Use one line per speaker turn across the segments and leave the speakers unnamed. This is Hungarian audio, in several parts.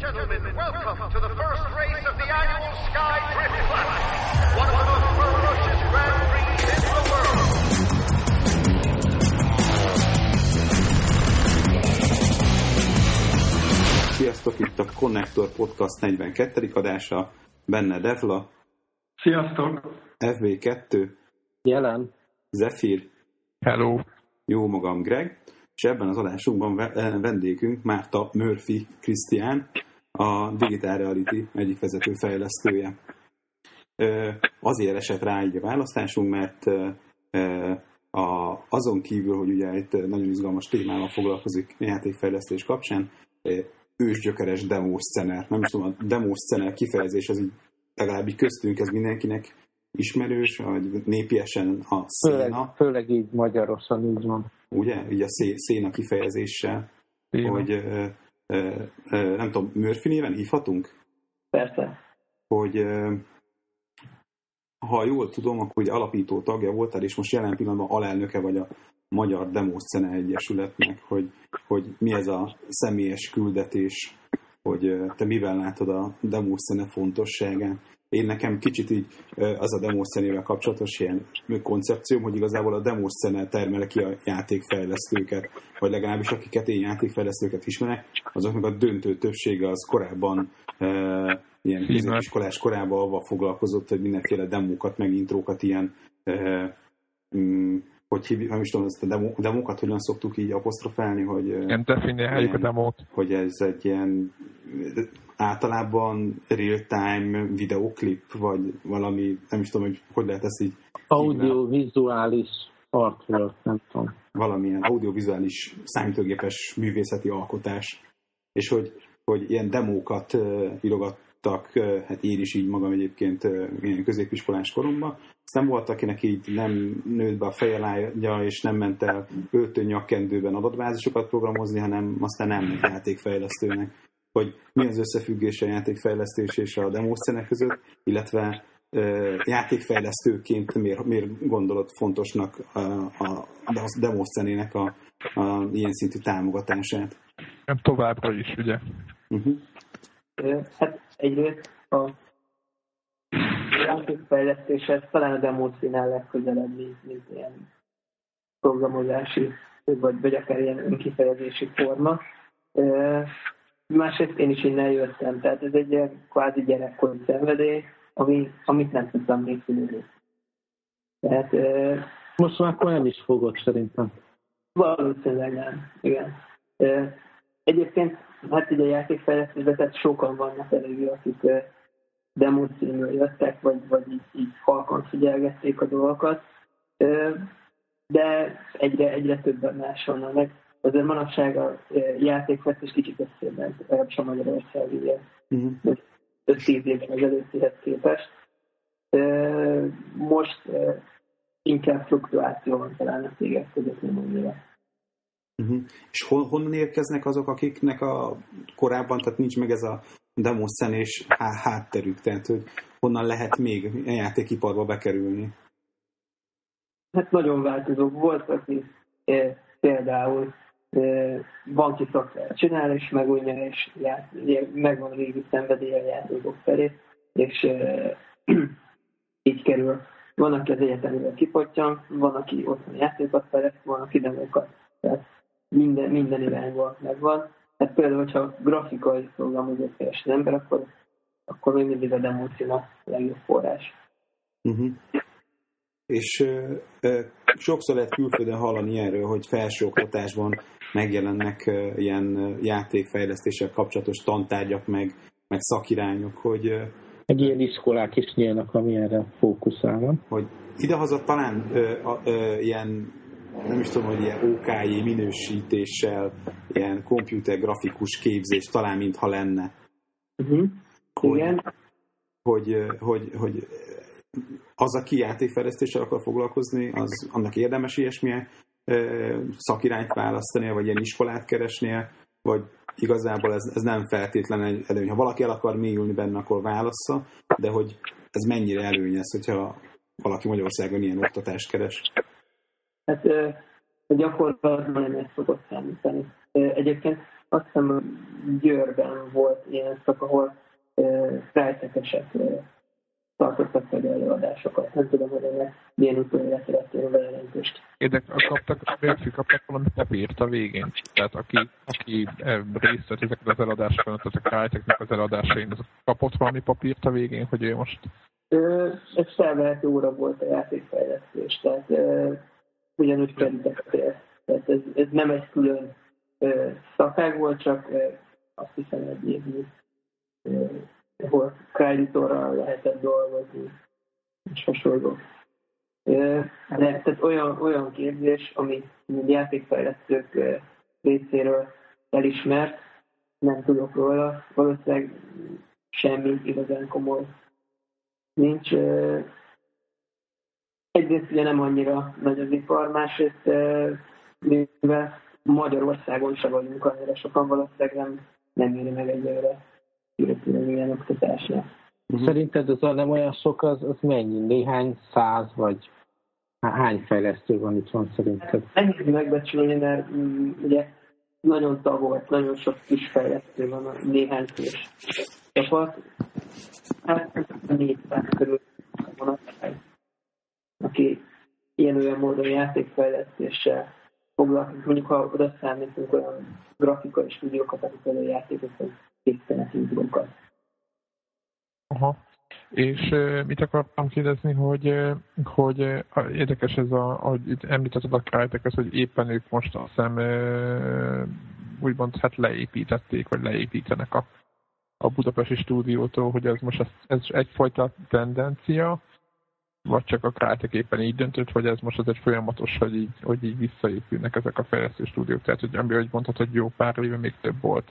Gentlemen, welcome to the first race of the annual Sky Drift Classic, one of the most ferocious Grand Prix in the world.
Sziasztok, itt a Connector Podcast 42. adása, benne Devla,
Sziasztok!
FV2,
Jelen.
Zephyr,
Hello!
jó magam Greg, és ebben az adásunkban eh, vendégünk Márta Murphy Krisztián, a Digital Reality egyik vezető fejlesztője. Azért esett rá így a választásunk, mert a, azon kívül, hogy ugye itt nagyon izgalmas témával foglalkozik játékfejlesztés kapcsán, ősgyökeres demószcener. Nem is tudom, a demószcener kifejezés az így legalább így köztünk, ez mindenkinek ismerős, vagy népiesen a
Főleg,
széna,
főleg így magyarosan így van.
ugye? Így a szé, széna kifejezéssel,
Igen.
hogy nem tudom, Murphy néven hívhatunk?
Persze.
hogy ha jól tudom, akkor ugye alapító tagja voltál, és most jelen pillanatban alelnöke vagy a Magyar Demószcene Egyesületnek, hogy, hogy mi ez a személyes küldetés, hogy te mivel látod a demószcene fontosságát. Én nekem kicsit így az a demószcenével kapcsolatos ilyen koncepcióm, hogy igazából a demószcene termel ki a játékfejlesztőket, vagy legalábbis akiket én játékfejlesztőket ismerek, azoknak a döntő többsége az korábban ö, ilyen középiskolás korában avval foglalkozott, hogy mindenféle demókat, meg intrókat ilyen ö, mm, hogy hívjuk, nem is tudom, ezt a demo, demókat hogyan szoktuk így apostrofálni, hogy,
Igen, definiáljuk a demót.
hogy ez egy ilyen általában real-time videoklip, vagy valami, nem is tudom, hogy hogy lehet ezt így
Audiovizuális artwork, nem tudom.
valamilyen audiovizuális számítógépes művészeti alkotás, és hogy, hogy ilyen demókat írogattak, hát én is így magam egyébként ilyen középiskolás koromban. Aztán volt, akinek így nem nőtt be a fejelágya, és nem ment el öltő nyakkendőben adatbázisokat programozni, hanem aztán nem játékfejlesztőnek. Hogy mi az összefüggés a játékfejlesztés és a demószcenek között, illetve játékfejlesztőként miért, miért gondolod fontosnak a, a, a demószcenének a, a ilyen szintű támogatását?
Nem továbbra is, ugye?
Uh-huh.
Hát egyrészt a játékfejlesztéshez talán a demószínál legközelebb, mint, mint ilyen programozási, vagy, vagy akár ilyen önkifejezési forma. Másrészt én is innen jöttem, tehát ez egy ilyen kvázi gyerekkori szenvedély, ami, amit nem tudtam még szülni. Tehát
Most már akkor nem is fogod szerintem.
Valószínűleg nem, igen. Egyébként, hát ugye a játékfejlesztésben tehát sokan vannak eléggé, akik ö, demo címről jöttek, vagy, vagy így, így halkan figyelgették a dolgokat, de egyre, egyre többen máshonnan meg. Azért manapság a ö, játékfejlesztés kicsit összében, legalábbis a Magyarországi ilyen
Uh-huh.
5-10 évvel ezelőttihez képest. Ö, Most ö, inkább fluktuáció van talán a cégek között, nem annyira.
Uh-huh. És hon, honnan érkeznek azok, akiknek a korábban, tehát nincs meg ez a demószenés há- hátterük, tehát hogy honnan lehet még a játékiparba bekerülni?
Hát nagyon változó volt, aki eh, például banki szoftvert csinál, és megújja, és ját, megvan régi szenvedélye a játékok felé, és így kerül. Van, aki az egyetemről kipottyan, van, aki otthon játékokat fejleszt, van, aki demókat. Tehát minden, minden irányból megvan. Hát például, hogyha grafikai programozót keres az ember, akkor, akkor még mindig a demócina legjobb forrás.
Uh-huh. És sokszor lehet külföldön hallani erről, hogy felsőoktatásban megjelennek ilyen játékfejlesztéssel kapcsolatos tantárgyak, meg, meg szakirányok, hogy,
Egy ilyen iskolák is nyílnak, ami erre fókuszálnak.
hogy idehaza talán ö, ö, ilyen nem is tudom, hogy ilyen OKI minősítéssel, ilyen komputergrafikus képzés talán mintha lenne.
Uh-huh.
Hogy,
Igen,
hogy, hogy, hogy az, aki játékfejlesztéssel akar foglalkozni, az annak érdemes ilyesmilyen szakirányt választania, vagy ilyen iskolát keresnie, vagy igazából ez, ez nem feltétlenül egy előny. Ha valaki el akar mélyülni benne, akkor válassza, de hogy ez mennyire előnyez, hogyha valaki Magyarországon ilyen oktatást keres.
Hát gyakorlatban nem ezt szokott számítani. Egyébként azt hiszem Győrben volt ilyen szak, ahol rejtekesek tartottak meg előadásokat. Nem tudom, hogy ennek milyen utoljára szeretném a bejelentést.
Érdek, kaptak, Murphy kaptak valami papírt a végén. Tehát aki, aki részt vett ezeket az eladásokon, tehát a Cryteknek az eladásain, az kapott valami papírt a végén, hogy ő most...
Ez felvehető óra volt a játékfejlesztés, tehát ugyanúgy kreditek Tehát ez, ez nem egy külön szakág volt, csak azt hiszem egy évnyi ahol kreditorral lehetett dolgozni, és hasonló. De tehát olyan, olyan képzés, ami játékfejlesztők részéről elismert, nem tudok róla, valószínűleg semmi igazán komoly nincs. Egyrészt ugye nem annyira nagy az ipar, másrészt mivel Magyarországon sem vagyunk annyira sokan, valószínűleg nem, nem éri meg egyelőre ilyen oktatásra.
Uh-huh. Szerinted az nem olyan sok, az, az mennyi? Néhány száz, vagy hány fejlesztő van itt van szerinted?
Nehéz megbecsülni, mert mm, ugye nagyon tagolt, nagyon sok kis fejlesztő van a néhány fős csapat. Hát négy száz körül van aki ilyen-olyan módon játékfejlesztéssel foglalkozik. Mondjuk, ha oda számítunk olyan grafikai stúdiókat, akik a játékokat indulókat.
Aha. És mit akartam kérdezni, hogy, hogy érdekes ez, a, ahogy említetted a Crytek, hogy éppen ők most azt hiszem úgymond hát leépítették, vagy leépítenek a, a budapesti stúdiótól, hogy ez most ez, ez egyfajta tendencia, vagy csak a Crytek éppen így döntött, vagy ez most az egy folyamatos, hogy így, hogy így visszaépülnek ezek a fejlesztő stúdiók. Tehát, hogy ami, hogy mondhatod, hogy jó pár éve még több volt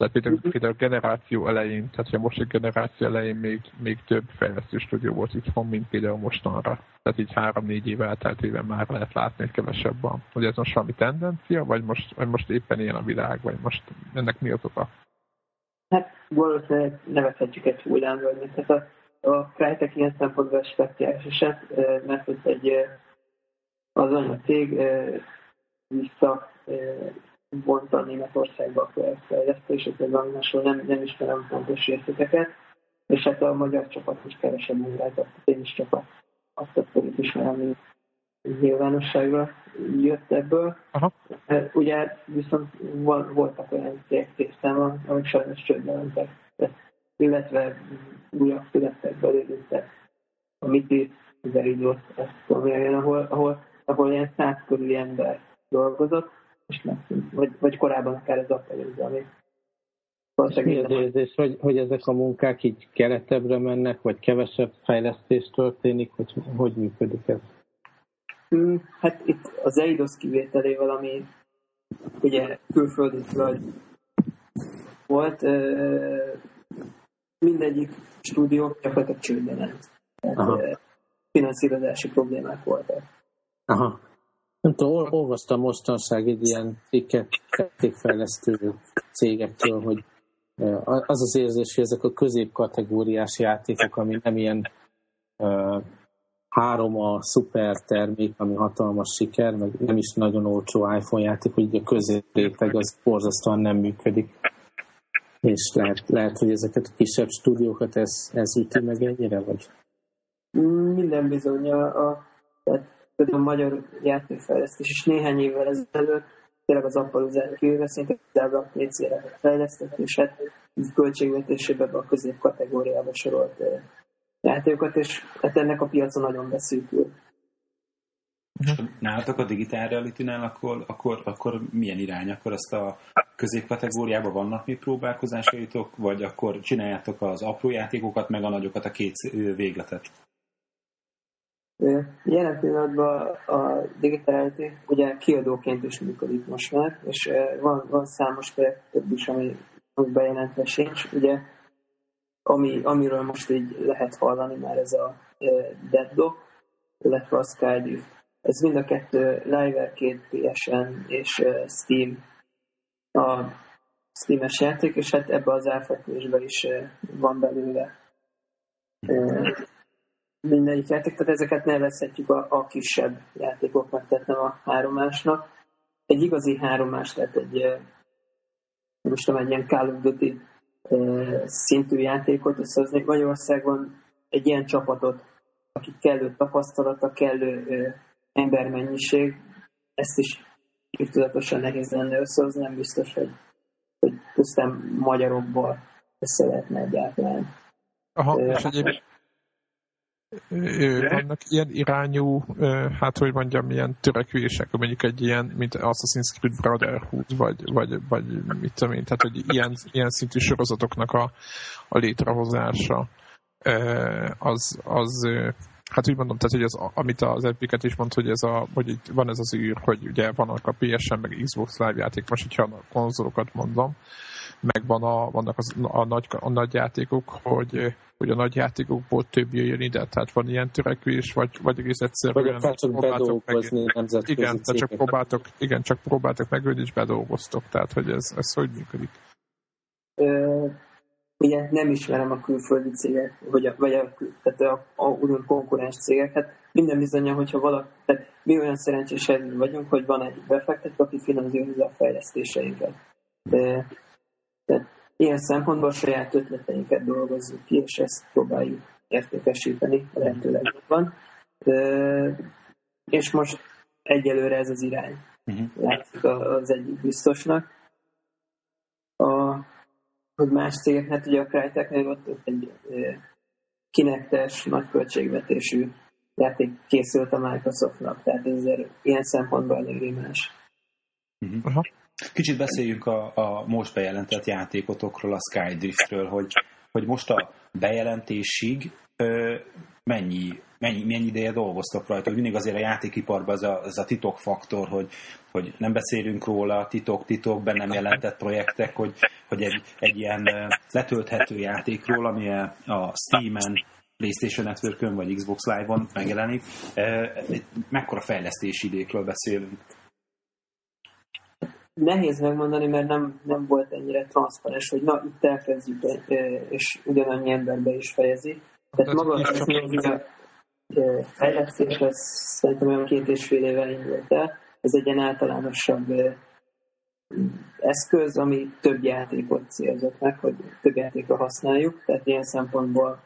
tehát például, uh-huh. például generáció elején, tehát a most generáció elején még, még több fejlesztő stúdió volt itthon, mint például mostanra. Tehát így három-négy év elteltével már lehet látni, hogy kevesebb van. Hogy ez most valami tendencia, vagy most, vagy most éppen ilyen a világ, vagy most ennek mi az oka?
Hát valószínűleg nevezhetjük egy hullámvölgynek. Tehát a, a Crytek ilyen szempontból speciális eset, mert hogy egy az anyacég vissza vonta Németországba a projektfejlesztését, ez valami hasonló, nem, nem ismerem fontos részleteket, és hát a magyar csapat is kevesebb munkát, a is csapat azt a fogjuk ismerem, ami nyilvánosságra jött ebből. Aha. Ugye viszont voltak olyan cégek amik sajnos csődbe mentek, illetve újak születtek belőle, a MITI, az Eridos, ezt ahol, ahol, ahol ilyen száz körüli ember dolgozott, és megszűnt. Vagy, vagy korábban akár ez akadézza, ami
mi az érzés, hogy, hogy ezek a munkák így keletebbre mennek, vagy kevesebb fejlesztés történik, vagy hogy működik ez?
Hmm, hát itt az EIDOS kivételével, ami ugye külföldi vagy volt, mindegyik stúdió gyakorlatilag csődbe ment. Tehát finanszírozási problémák voltak.
Aha. Nem tudom, olvastam mostanság egy ilyen cikket játékfejlesztő cégektől, hogy az az érzés, hogy ezek a középkategóriás játékok, ami nem ilyen uh, három a szuper termék, ami hatalmas siker, meg nem is nagyon olcsó iPhone játék, hogy a középréteg az borzasztóan nem működik. És lehet, lehet hogy ezeket a kisebb stúdiókat ez, ez üti meg ennyire, vagy?
Minden bizony. A, a, a magyar játékfejlesztés is néhány évvel ezelőtt tényleg az Appalooza kívülve szinte a PC-re fejlesztett, és hát költségvetésében a közép kategóriába sorolt játékokat, és hát ennek a piaca nagyon beszűkül.
És nálatok a digitál reality akkor, akkor, akkor milyen irány? Akkor azt a középkategóriában vannak még próbálkozásaitok, vagy akkor csináljátok az apró játékokat, meg a nagyokat, a két végletet?
Jelen pillanatban a Digitality ugye kiadóként is működik most már, és van, van számos projekt több is, ami, bejelentve sincs. Ugye, ami, amiről most így lehet hallani már ez a Deadlock, illetve a Skydive. Ez mind a kettő Live két PSN és Steam a Steam-es játék, és hát ebbe az elfekvésbe is van belőle mindegyik játék, tehát ezeket nevezhetjük a, a kisebb játékoknak, tehát nem a háromásnak. egy igazi háromás, tehát egy most tudom, egy ilyen Call of Duty szintű játékot összehozni. Magyarországon egy ilyen csapatot, akik kellő tapasztalata, kellő embermennyiség, ezt is írtudatosan nehéz lenne összehozni, nem biztos, hogy, hogy pusztán magyarokból össze lehetne egyáltalán.
Aha, és egyébként vannak ilyen irányú, hát hogy mondjam, ilyen törekvések, mondjuk egy ilyen, mint Assassin's Creed Brotherhood, vagy, vagy, vagy mit tudom én, tehát hogy ilyen, ilyen szintű sorozatoknak a, a létrehozása, az, az Hát úgy mondom, tehát, hogy az, amit az Epic is mond, hogy, ez a, hogy van ez az űr, hogy ugye vannak a PSN meg Xbox Live játék, most hogyha a konzolokat mondom, meg van a, vannak az, a, nagy, a nagy játékok, hogy, hogy a nagy játékokból több jöjjön ide, tehát van ilyen törekvés, vagy, vagy egész egyszerűen
vagy csak bedolgozni
meg, igen, tehát csak próbáltok, igen, csak próbáltok megölni, és bedolgoztok, tehát hogy ez, ez hogy működik?
ugye nem ismerem a külföldi cégek, vagy a, vagy a, tehát a, a, a konkurens cégeket. Minden bizonyja, hogyha valaki, tehát mi olyan szerencsések vagyunk, hogy van egy befektető, aki finanszírozza a fejlesztéseinket. De, de ilyen szempontból saját ötleteinket dolgozzuk ki, és ezt próbáljuk értékesíteni a lehető legjobban. És most egyelőre ez az irány. Uh-huh. Látszik az egyik biztosnak. A, hogy más cégek, hát ugye a Cryteknél ott, ott egy kinektes, nagy költségvetésű játék készült a Microsoftnak, tehát ez ilyen szempontból eléggé más.
Uh-huh. Kicsit beszéljünk a, a most bejelentett játékotokról, a Skydriftről, hogy, hogy most a bejelentésig ö, mennyi, mennyi, mennyi ideje dolgoztok rajta, hogy mindig azért a játékiparban ez a, ez a titokfaktor, hogy, hogy nem beszélünk róla, titok, titok, be nem jelentett projektek, hogy, hogy egy, egy ilyen letölthető játékról, ami a Steam-en, PlayStation network vagy Xbox Live-on megjelenik, mekkora fejlesztési idékről beszélünk?
Nehéz megmondani, mert nem, nem volt ennyire transzparens, hogy na, itt elkezdjük, és ugyanannyi emberbe is fejezi. Tehát maga az fejlesztés, az szerintem olyan két és fél éve indult el. Ez egy ilyen általánosabb eszköz, ami több játékot célzott meg, hogy több játékra használjuk, tehát ilyen szempontból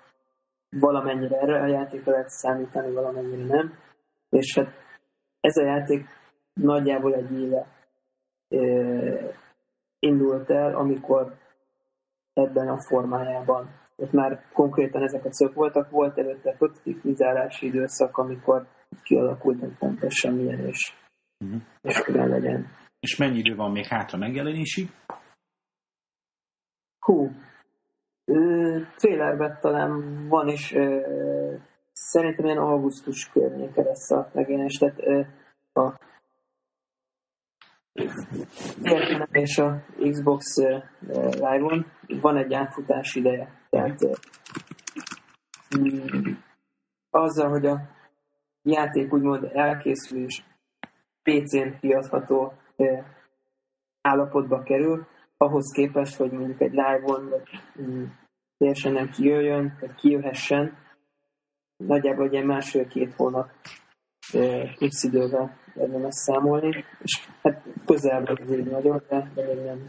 valamennyire erre a játékra lehet számítani, valamennyire nem. És hát ez a játék nagyjából egy éve indult el, amikor ebben a formájában ott már konkrétan ezek a szök voltak, volt előtte prototipnizálási időszak, amikor kialakult, hogy pontosan milyen és, uh-huh. és hogyan legyen.
És mennyi idő van még hátra megjelenésig?
Hú, trailerben talán van is, ö, szerintem ilyen augusztus környéke lesz a megjelenés, tehát ö, a Értenem és a Xbox Live-on van egy átfutás ideje. Tehát mm, azzal, hogy a játék úgymond elkészül és PC-n kiadható állapotba kerül, ahhoz képest, hogy mondjuk egy live-on vagy mm, teljesen nem kijöjjön, vagy kijöhessen, nagyjából egy másfél-két hónap plusz idővel érdemes számolni, és hát közel az így nagyon, de, de még nem.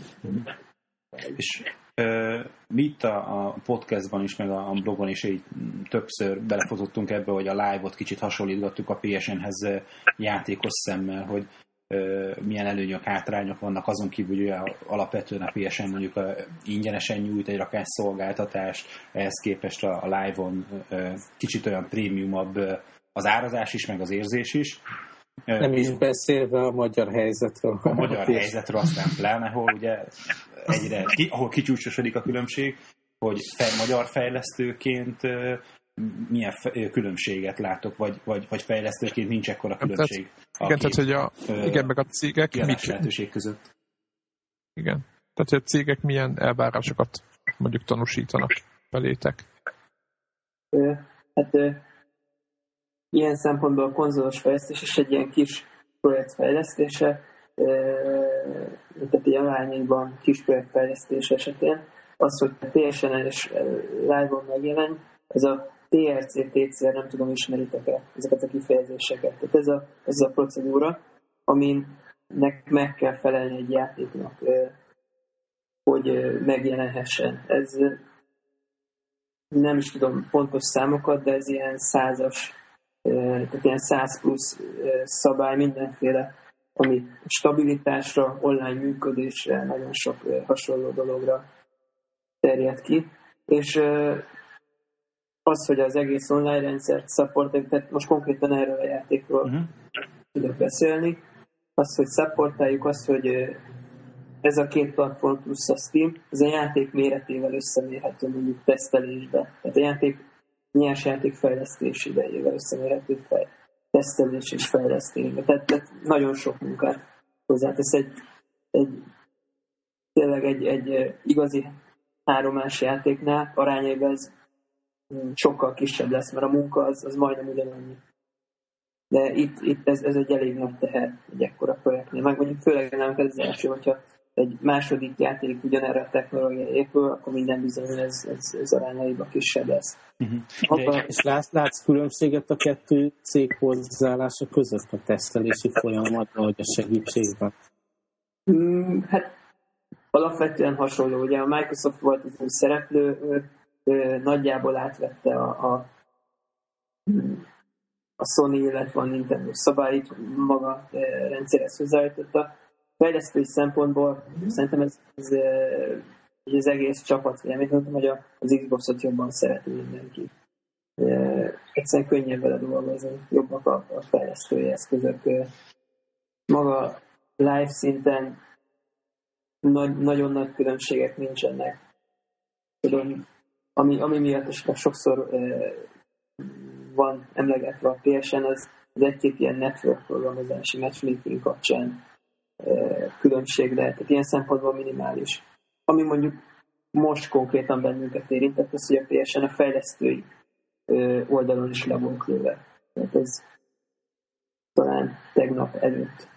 És ö, mi itt a, a podcastban is, meg a, a blogon is így többször belefotottunk ebbe, hogy a live-ot kicsit hasonlítgattuk a PSN-hez játékos szemmel, hogy ö, milyen előnyök, hátrányok vannak, azon kívül, hogy alapvetően a PSN mondjuk a, ingyenesen nyújt egy rakás szolgáltatást, ehhez képest a, a live-on ö, kicsit olyan prémiumabb az árazás is, meg az érzés is.
Nem is beszélve a magyar helyzetről.
A magyar helyzetről aztán pláne, ahol ugye egyre, ahol kicsúcsosodik a különbség, hogy fej, magyar fejlesztőként milyen különbséget látok, vagy, vagy, vagy fejlesztőként nincs ekkora különbség.
Tehát, igen, tehát, hogy a, igen, meg a cégek
mit, lehetőség között.
Igen. Tehát, hogy a cégek milyen elvárásokat mondjuk tanúsítanak belétek.
Hát ilyen szempontból a konzolos fejlesztés is egy ilyen kis projekt fejlesztése, tehát ilyen arányaiban kis projekt fejlesztés esetén, az, hogy PSN és live-on megjelent, ez a TRC, TCR, nem tudom, ismeritek-e ezeket a kifejezéseket. Tehát ez a, ez a procedúra, amin nek meg kell felelni egy játéknak, hogy megjelenhessen. Ez nem is tudom pontos számokat, de ez ilyen százas, ilyen száz plusz szabály mindenféle, ami stabilitásra, online működésre, nagyon sok hasonló dologra terjed ki. És az, hogy az egész online rendszert supportáljuk, tehát most konkrétan erről a játékról uh-huh. tudok beszélni, az, hogy supportáljuk, az, hogy ez a két platform plusz a Steam, ez a játék méretével összemérhető mondjuk tesztelésbe. Tehát a játék nyers játék fejlesztés idejével összemérhető fej, tesztelés és fejlesztésbe. Tehát, tehát nagyon sok munkát hozzátesz egy, egy tényleg egy, egy igazi háromás játéknál arányében ez sokkal kisebb lesz, mert a munka az, az majdnem ugyanannyi. De itt, itt ez, ez egy elég nagy teher egy ekkora projektnél. Meg mondjuk főleg nem ez az első, hogyha egy második játék ugyanerre a technológia épül, akkor minden bizony ez, ez, ez arányaiban kisebb lesz.
Uh-huh. és látsz, látsz különbséget a kettő cég hozzáállása között a tesztelési folyamatban, vagy a segítségben?
Mm, hát alapvetően hasonló. Ugye a Microsoft volt az új szereplő, ő, ő nagyjából átvette a, a, a Sony, illetve a Nintendo szabályt, maga rendszerhez hozzáállította fejlesztői szempontból szerintem ez, ez, ez az egész csapat vélemény, mondtam, hogy az Xbox-ot jobban szereti mindenki. Egyszerűen könnyebb vele dolgozni, jobbak a, a fejlesztői eszközök. Maga live szinten nagy, nagyon nagy különbségek nincsenek. Tudom, ami, ami miatt is sokszor van emlegetve a PSN, az, az egy-két ilyen network programozási matchmaking kapcsán különbség lehet. Tehát ilyen szempontból minimális. Ami mondjuk most konkrétan bennünket érintett, az, hogy a PSN a fejlesztői oldalon is le volt lőve. Tehát ez talán tegnap előtt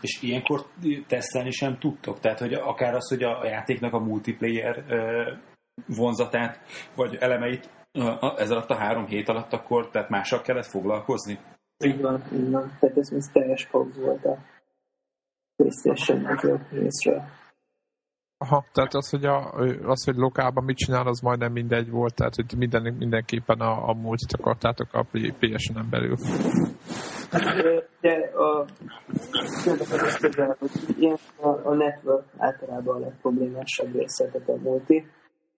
és ilyenkor tesztelni sem tudtok? Tehát, hogy akár az, hogy a játéknak a multiplayer vonzatát, vagy elemeit ez alatt a három hét alatt akkor, tehát mással kellett foglalkozni?
Így van, így van. Tehát ez, ez teljes pauz volt a PlayStation részről.
Aha, tehát az, hogy, a, az, hogy lokálban mit csinál, az majdnem mindegy volt, tehát hogy minden, mindenképpen a, a multit akartátok a PSN-en belül.
Hát, de a közel, hogy ilyen a, a network általában a legproblémásabb része, tehát a multi,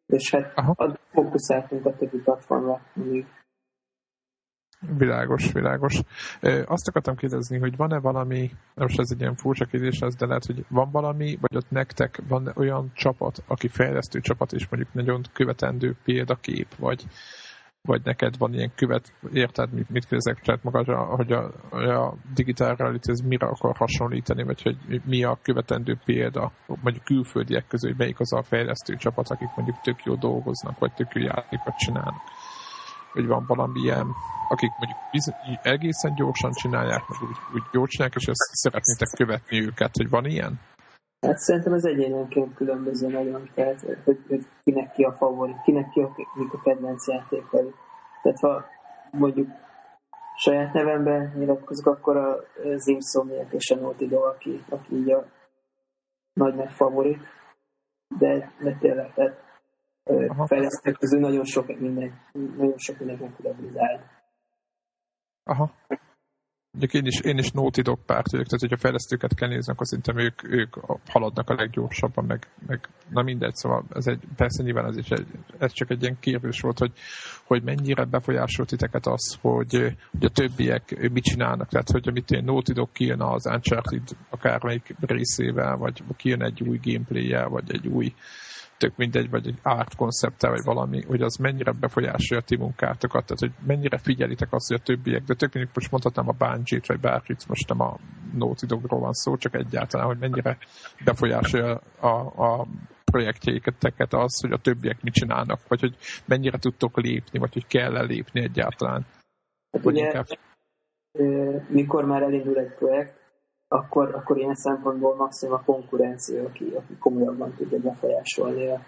és hát Aha. fókuszáltunk a többi platformra, amíg
Világos, világos. Azt akartam kérdezni, hogy van-e valami, most ez egy ilyen furcsa kérdés ez, de lehet, hogy van valami, vagy ott nektek van olyan csapat, aki fejlesztő csapat, és mondjuk nagyon követendő példakép, vagy, vagy neked van ilyen követ, érted, mit, mit kérdezek, tehát maga, hogy a, a digital reality ez mire akar hasonlítani, vagy hogy mi a követendő példa, mondjuk külföldiek közül, hogy melyik az a fejlesztő csapat, akik mondjuk tök jó dolgoznak, vagy tök jó játékot csinálnak hogy van valami ilyen, akik mondjuk egészen gyorsan csinálják, meg úgy, úgy jól és ezt szeretnétek követni őket, hogy van ilyen?
Hát szerintem ez egyénenként különböző nagyon, tehát hogy, hogy kinek ki a favorit, kinek ki a, mik a kedvenc játékai. Tehát ha mondjuk saját nevemben nyilatkozok, akkor a Zimsomniak és a Naughty Dog, aki, aki így a nagy nagy favorit. De, de tényleg, tehát fejlesztők közül nagyon sok minden, nagyon sok mindenki kulabilizált.
Aha. Mondjuk én is, én is Naughty Dog párt vagyok, tehát hogyha fejlesztőket kell nézni, akkor szerintem ők, ők haladnak a leggyorsabban, meg, meg na mindegy, szóval ez egy, persze nyilván ez, is egy, ez csak egy ilyen kérdés volt, hogy, hogy mennyire befolyásolt titeket az, hogy, hogy a többiek mit csinálnak, tehát hogy amit én Naughty Dog kijön az Uncharted akármelyik részével, vagy kijön egy új gameplay vagy egy új tök mindegy, vagy egy art koncepte, vagy valami, hogy az mennyire befolyásolja a ti munkátokat, tehát hogy mennyire figyelitek azt, hogy a többiek, de tök mindig most mondhatnám a Bungie-t, vagy bárkit, most nem a Naughty Dogról van szó, csak egyáltalán, hogy mennyire befolyásolja a, a projektjeiteket az, hogy a többiek mit csinálnak, vagy hogy mennyire tudtok lépni, vagy hogy kell -e lépni egyáltalán.
Hát ugye, inkább... mikor már elindul egy projekt, akkor, akkor ilyen szempontból maximum a konkurencia, aki, aki komolyabban tudja befolyásolni a,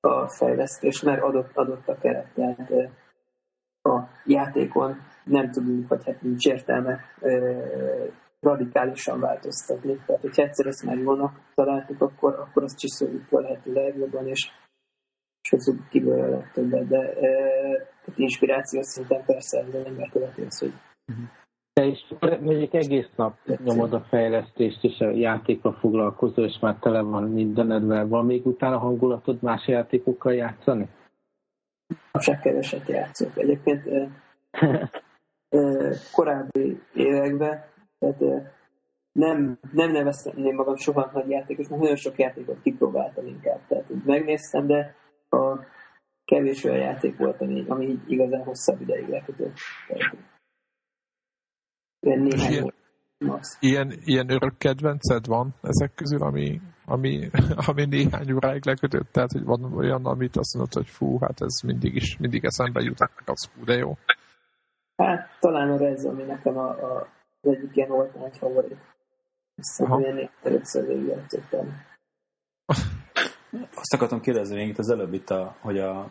a fejlesztést, mert adott, adott a keret. Tehát a játékon nem tudunk, vagy hát nincs értelme radikálisan változtatni. Tehát, hogyha egyszer ezt már jónak találtuk, akkor, akkor azt csiszoljuk a lehető legjobban, és, és hozzuk ki belőle többet. De e, inspiráció szinten persze az ember követi azt, hogy
te is mondjuk egész nap nyomod a fejlesztést, és a játékkal foglalkozol, és már tele van mindenedvel. Van még utána hangulatod más játékokkal játszani?
Se keveset játszok. Egyébként e, e, korábbi években tehát nem, nem neveztem magam soha nagy játékosnak, nagyon sok játékot kipróbáltam inkább. Tehát megnéztem, de a kevés olyan játék volt, ami, ami igazán hosszabb ideig lekötött.
Ilyen ilyen, Ilyen, ilyen örök kedvenced van ezek közül, ami, ami, ami néhány óráig lekötött? Tehát, hogy van olyan, amit azt mondod, hogy fú, hát ez mindig is, mindig eszembe jutott, az fú, de jó.
Hát talán a Rez, ami nekem a, a az egyik ilyen volt nagy favorit. Hogy ilyen először végigjátszottam.
Azt akartam kérdezni még itt az előbb itt, a, hogy a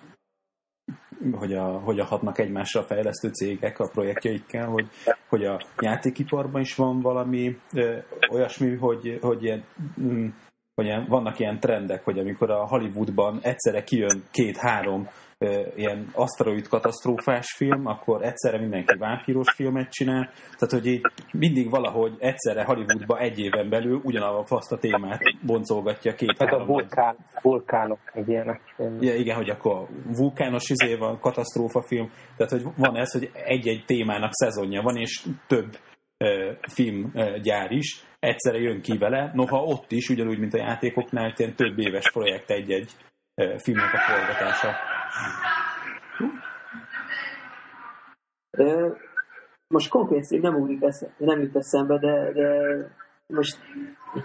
hogy a, hogy a hatnak egymásra a fejlesztő cégek a projektjeikkel, hogy, hogy a játékiparban is van valami ö, olyasmi, hogy, hogy ilyen, mm, hogy ilyen, vannak ilyen trendek, hogy amikor a Hollywoodban egyszerre kijön két-három ilyen aszteroid katasztrófás film, akkor egyszerre mindenki vámpíros filmet csinál, tehát hogy így mindig valahogy egyszerre Hollywoodba egy éven belül ugyanazt a témát boncolgatja két
Hát a vulkán, vulkánok egy ilyenek.
Ja, igen, hogy akkor vulkános izé van, katasztrófa film, tehát hogy van ez, hogy egy-egy témának szezonja van, és több filmgyár is. Egyszerre jön ki vele, noha ott is, ugyanúgy, mint a játékoknál, ilyen több éves projekt egy-egy filmnek a forgatása.
Most konkrét szív nem ugrik esze, nem jut eszembe, de, de most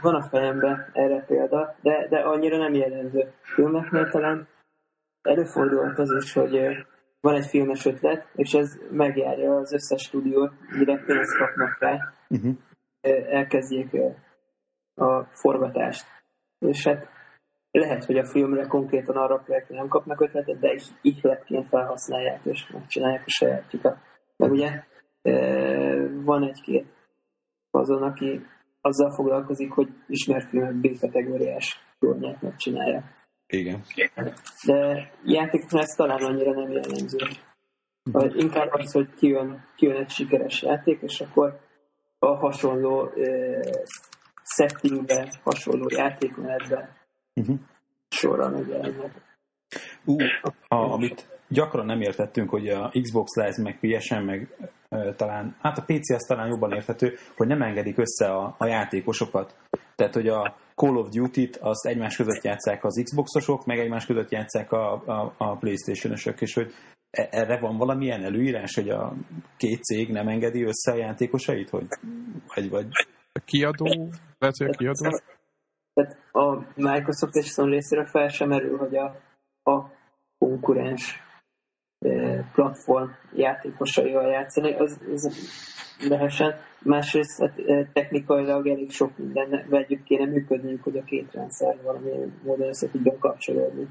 van a fejemben erre példa, de, de annyira nem jellemző. Filmeknél talán előfordulhat az is, hogy van egy filmes ötlet, és ez megjárja az összes stúdiót, mire pénzt kapnak rá, uh-huh. elkezdjék a forgatást. És hát lehet, hogy a filmre konkrétan arra a projektre nem kapnak ötletet, de is ihletként felhasználják, és megcsinálják a sajátjukat. Meg ugye van egy-két azon, aki azzal foglalkozik, hogy ismert filmek B-kategóriás filmját megcsinálja.
Igen.
De játékoknál ez talán annyira nem jellemző. Vagy inkább az, hogy kijön, kijön egy sikeres játék, és akkor a hasonló uh, settingbe, hasonló játékmenetbe uh-huh. sorra megjelennek.
Uh, a, amit gyakran nem értettünk, hogy a Xbox Live, meg PSN, meg e, talán, hát a PC az talán jobban érthető, hogy nem engedik össze a, a játékosokat. Tehát, hogy a Call of Duty-t azt egymás között játszák az Xboxosok, meg egymás között játszák a, a, a Playstation-ösök, és hogy e, erre van valamilyen előírás, hogy a két cég nem engedi össze a játékosait, hogy vagy, vagy...
A kiadó, lehet, hogy a kiadó?
Tehát a Microsoft és Sony részéről fel sem merül, hogy a, a konkurens platform játékosaival játszani, az, az lehessen. Másrészt hát, technikailag elég sok minden vegyük kéne működniük, hogy a két rendszer valami módon össze tudjon kapcsolódni.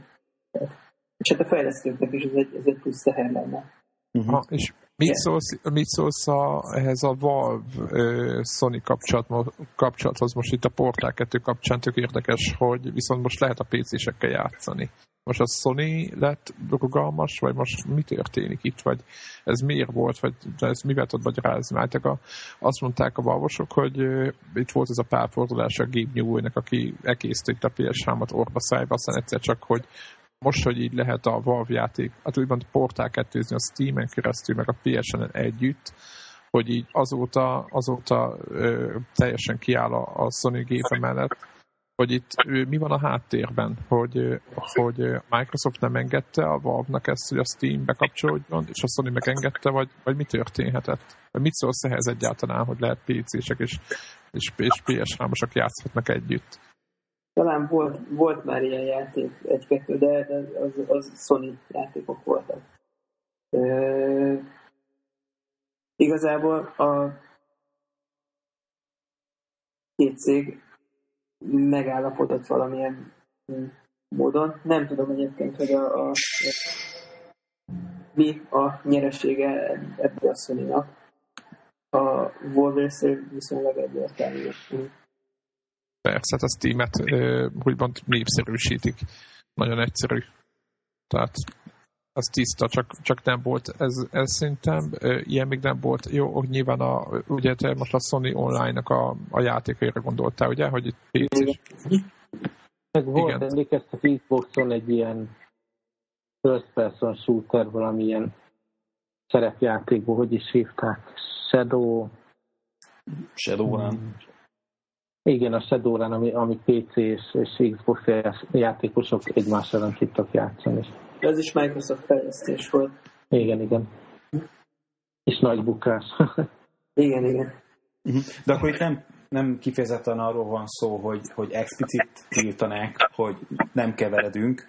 És hát a fejlesztőknek is ez egy, ez egy plusz teher lenne.
Uh-huh. Ha, és mit szólsz, mit szólsz a, ehhez a Valve Sony kapcsolat, kapcsolathoz most itt a Portal 2 kapcsán tök érdekes, hogy viszont most lehet a PC-sekkel játszani. Most a Sony lett rugalmas, vagy most mi történik itt, vagy ez miért volt, vagy ez mivel tudod magyarázni? Mert a, azt mondták a valvosok, hogy uh, itt volt ez a párfordulás a Gabe Newell-nek, aki egészített a PS3-at orba szájba, aztán egyszer csak, hogy most, hogy így lehet a Valve játék, hát úgymond portál kettőzni a Steam-en keresztül, meg a PSN-en együtt, hogy így azóta, azóta ö, teljesen kiáll a, a Sony gépe mellett, hogy itt ö, mi van a háttérben, hogy, ö, hogy Microsoft nem engedte a Valve-nak ezt, hogy a Steam bekapcsolódjon, és a Sony megengedte, vagy, vagy mi történhetett? Vagy mit szólsz ehhez egyáltalán, hogy lehet PC-sek és, és, és PS3-osok játszhatnak együtt?
Talán volt, volt már ilyen játék, egy-kettő, de az, az Sony játékok voltak. E, igazából a két cég megállapodott valamilyen módon. Nem tudom egyébként, hogy a, a, mi a nyeresége ebből a sony a Wolves viszonylag egyértelmű.
Persze, hát a Steam-et úgymond népszerűsítik. Nagyon egyszerű. Tehát az tiszta, csak, csak nem volt ez, ez szerintem, ilyen még nem volt. Jó, hogy nyilván a, ugye te most a Sony Online-nak a, a játékaira gondoltál, ugye, hogy itt pc
Meg volt, emlékeztek Xboxon egy ilyen first person shooter, valamilyen szerepjátékból, hogy is hívták? Shadow...
Shadowrun.
Igen, a Shadowrun, ami, ami PC és, és Xbox játékosok egymás ellen tudtak játszani.
Ez is Microsoft fejlesztés volt.
Igen, igen. És nagy bukás.
igen, igen.
Mhm. De akkor itt nem, nem kifejezetten arról van szó, hogy, hogy explicit tiltanák, hogy nem keveredünk,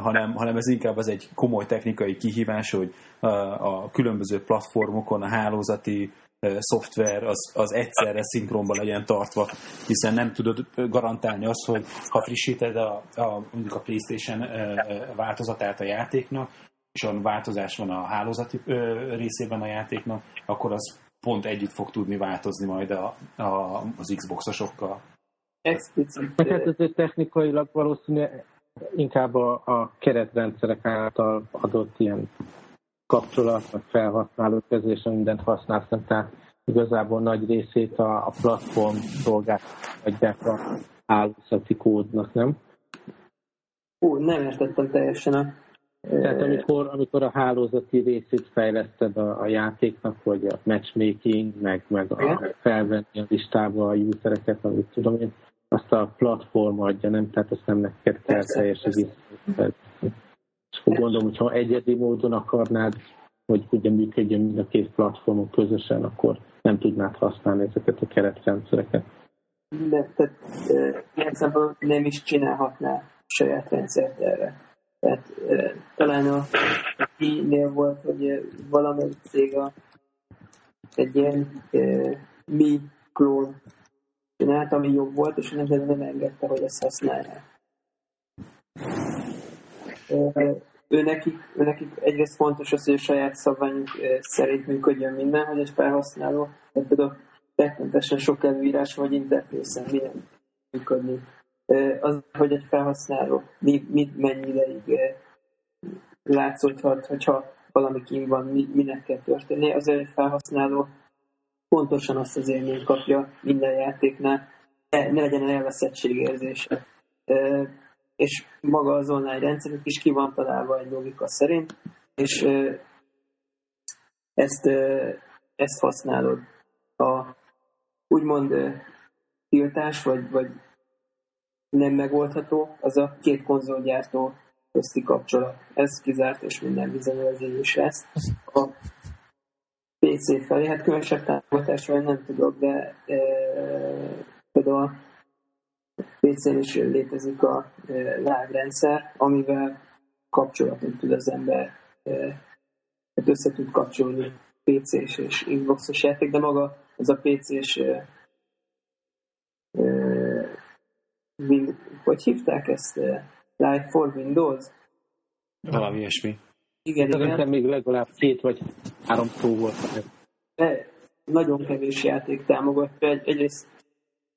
hanem, hanem ez inkább az egy komoly technikai kihívás, hogy a, a különböző platformokon a hálózati szoftver az, az egyszerre szinkronban legyen tartva, hiszen nem tudod garantálni azt, hogy ha frissíted a, a, mondjuk a PlayStation változatát a játéknak, és olyan változás van a hálózati részében a játéknak, akkor az pont együtt fog tudni változni majd a, a, az Xbox-osokkal.
Explicit.
Hát ez technikailag valószínűleg inkább a, a keretrendszerek által adott ilyen kapcsolat, vagy felhasználó kezésen mindent használsz, tehát igazából nagy részét a, a platform szolgált adják a hálózati kódnak, nem?
Ú, nem értettem teljesen a...
Tehát amikor, amikor a hálózati részét fejleszted a, a játéknak, vagy a matchmaking, meg, meg a felvenni a listába a usereket, amit tudom én, azt a platform adja, nem? Tehát azt nem neked kell teljesen gondolom, hogy ha egyedi módon akarnád, hogy ugye működjön mind a két platformon közösen, akkor nem tudnád használni ezeket a keretrendszereket.
De, tehát ilyen szempontból nem is csinálhatná saját rendszert erre. Tehát talán a kinél volt, hogy valamelyik cég a, egy ilyen e, mi klón csinált, ami jobb volt, és nem, nem engedte, hogy ezt használják ő nekik, ő nekik egyrészt fontos az, hogy a saját szabványuk szerint működjön minden, hogy egy felhasználó, tehát például rettenetesen sok előírás vagy interfészen milyen működni. Az, hogy egy felhasználó mit, mit mennyi ideig látszódhat, hogyha valami kim van, mi, minek kell történni, azért egy felhasználó pontosan azt az élményt kapja minden játéknál, ne, ne legyen elveszettségérzése és maga az online rendszerük is ki van találva egy logika szerint, és ezt, ezt használod. A úgymond tiltás, vagy, vagy nem megoldható, az a két konzolgyártó közti kapcsolat. Ez kizárt, és minden bizonyos is lesz. A PC felé, hát különösebb támogatásról nem tudok, de e, például PC-n is létezik a e, lágrendszer, amivel kapcsolatot tud az ember, hát össze tud kapcsolni PC-s és Xbox-os játék, de maga az a PC-s hogy hívták ezt? Live for Windows?
Valami ilyesmi.
Igen, Szerintem igen. még legalább két vagy három szó volt.
De nagyon kevés játék támogatja. Egy,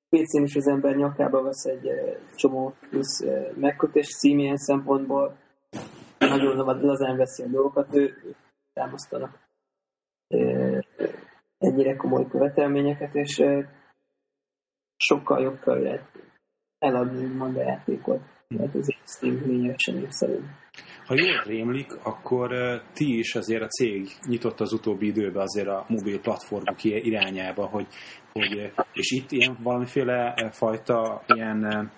egyrészt PC-n is az ember nyakába vesz egy csomó plusz megkötés címilyen szempontból nagyon lazán veszi a dolgokat, ő támasztanak ennyire komoly követelményeket, és sokkal jobb fel lehet eladni, mond a játékot. Tehát ez lényegesen szerint.
Ha jól rémlik, akkor ti is azért a cég nyitott az utóbbi időben azért a mobil platformok irányába, hogy, hogy és itt ilyen valamiféle fajta ilyen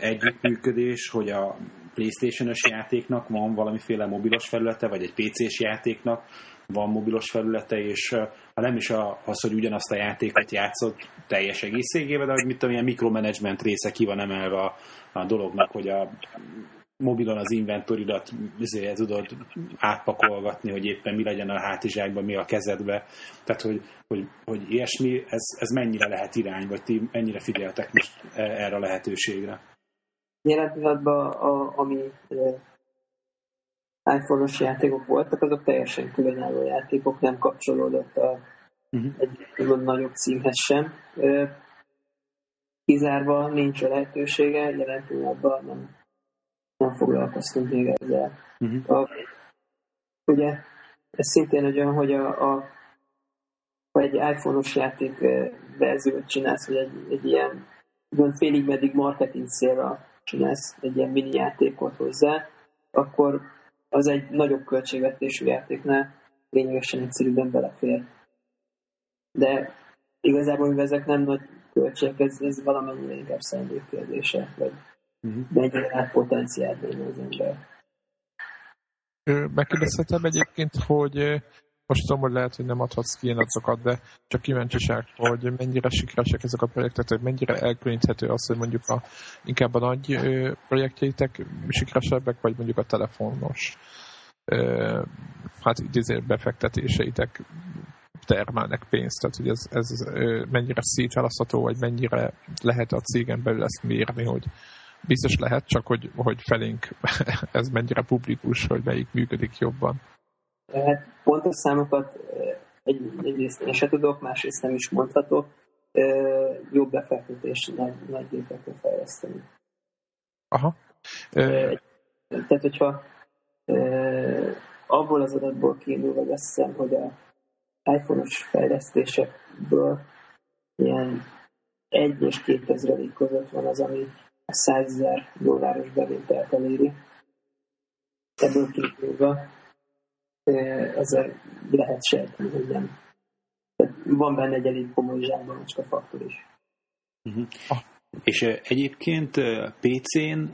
együttműködés, hogy a Playstation-ös játéknak van valamiféle mobilos felülete, vagy egy PC-s játéknak van mobilos felülete, és ha nem is az, hogy ugyanazt a játékot játszott teljes egészségében, de hogy mit tudom, ilyen mikromanagement része ki van emelve a, a dolognak, hogy a mobilon az inventoridat azért tudod átpakolgatni, hogy éppen mi legyen a hátizsákban, mi a kezedbe. Tehát, hogy, hogy, hogy ilyesmi, ez, ez mennyire lehet irány, vagy ti mennyire figyeltek most e, erre a lehetőségre?
Jelen pillanatban, a, ami iPhone-os játékok voltak, azok teljesen különálló játékok, nem kapcsolódott a uh-huh. egy nagyobb címhez sem. Kizárva nincs a lehetősége, jelen pillanatban nem, nem foglalkoztunk még ezzel. Uh-huh. A, ugye ez szintén egy olyan, hogy a, a ha egy iPhone-os játék verziót csinálsz, vagy egy, egy ilyen félig meddig marketing célra csinálsz egy ilyen mini játékot hozzá, akkor az egy nagyobb költségvetésű játéknál lényegesen egyszerűbben belefér. De igazából, mivel ezek nem nagy költségek, ez, ez valamennyire inkább szándék kérdése, vagy uh-huh. mennyire potenciált benne az ember.
Megkérdezhetem egyébként, hogy most tudom, hogy lehet, hogy nem adhatsz ki adatokat, de csak kíváncsiság, hogy mennyire sikeresek ezek a projektek, hogy mennyire elkülöníthető az, hogy mondjuk a, inkább a nagy projektjeitek sikeresebbek, vagy mondjuk a telefonos hát idéző befektetéseitek termelnek pénzt, tehát hogy ez, ez mennyire szétválasztható, vagy mennyire lehet a cégen belül ezt mérni, hogy biztos lehet, csak hogy, hogy felénk ez mennyire publikus, hogy melyik működik jobban.
Hát pontos számokat egy, egyrészt én se tudok, másrészt nem is mondhatok. Jobb befektetés nagy, nagy gépekre fejleszteni.
Aha.
Tehát, hogyha abból az adatból kiindulva veszem, hogy a iPhone-os fejlesztésekből ilyen 1 és 2000 között van az, ami a 100 ezer dolláros bevételt eléri. Ebből kiindulva ezzel lehet sejteni, hogy nem. Tehát van benne egy elég komoly zsákbanocska faktor is.
Uh-huh. És egyébként PC-n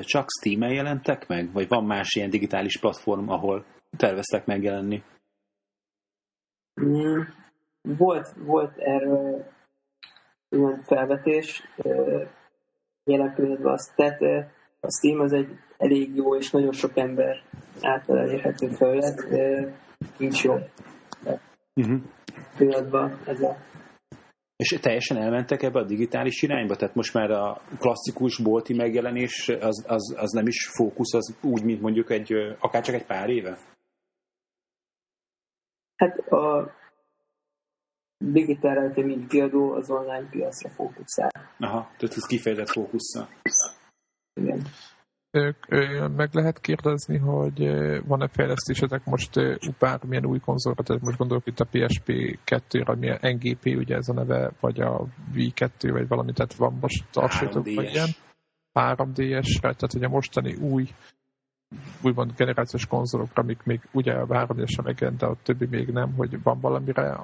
csak Steam-en jelentek meg? Vagy van más ilyen digitális platform, ahol terveztek megjelenni?
Mm, volt, volt erről ilyen felvetés, jelen pillanatban azt, tehát a Steam az egy elég jó és nagyon sok ember által elérhető felület, nincs jó. Uh-huh. Pillanatban ez a
és teljesen elmentek ebbe a digitális irányba? Tehát most már a klasszikus bolti megjelenés az, az, az nem is fókusz, az úgy, mint mondjuk egy, akár csak egy pár éve?
Hát a digitál mint kiadó az online piacra fókuszál.
Aha, tehát ez kifejezett fókuszra.
Igen.
Meg lehet kérdezni, hogy van-e fejlesztésetek most bármilyen új konzolra, tehát most gondolok itt a PSP 2-re, ami a NGP, ugye ez a neve, vagy a V2, vagy valami, tehát van most tartsatok, vagy ilyen 3DS-re, tehát ugye mostani új úgymond generációs konzolokra, amik még ugye a 3 ds megjelent, de a többi még nem, hogy van valamire,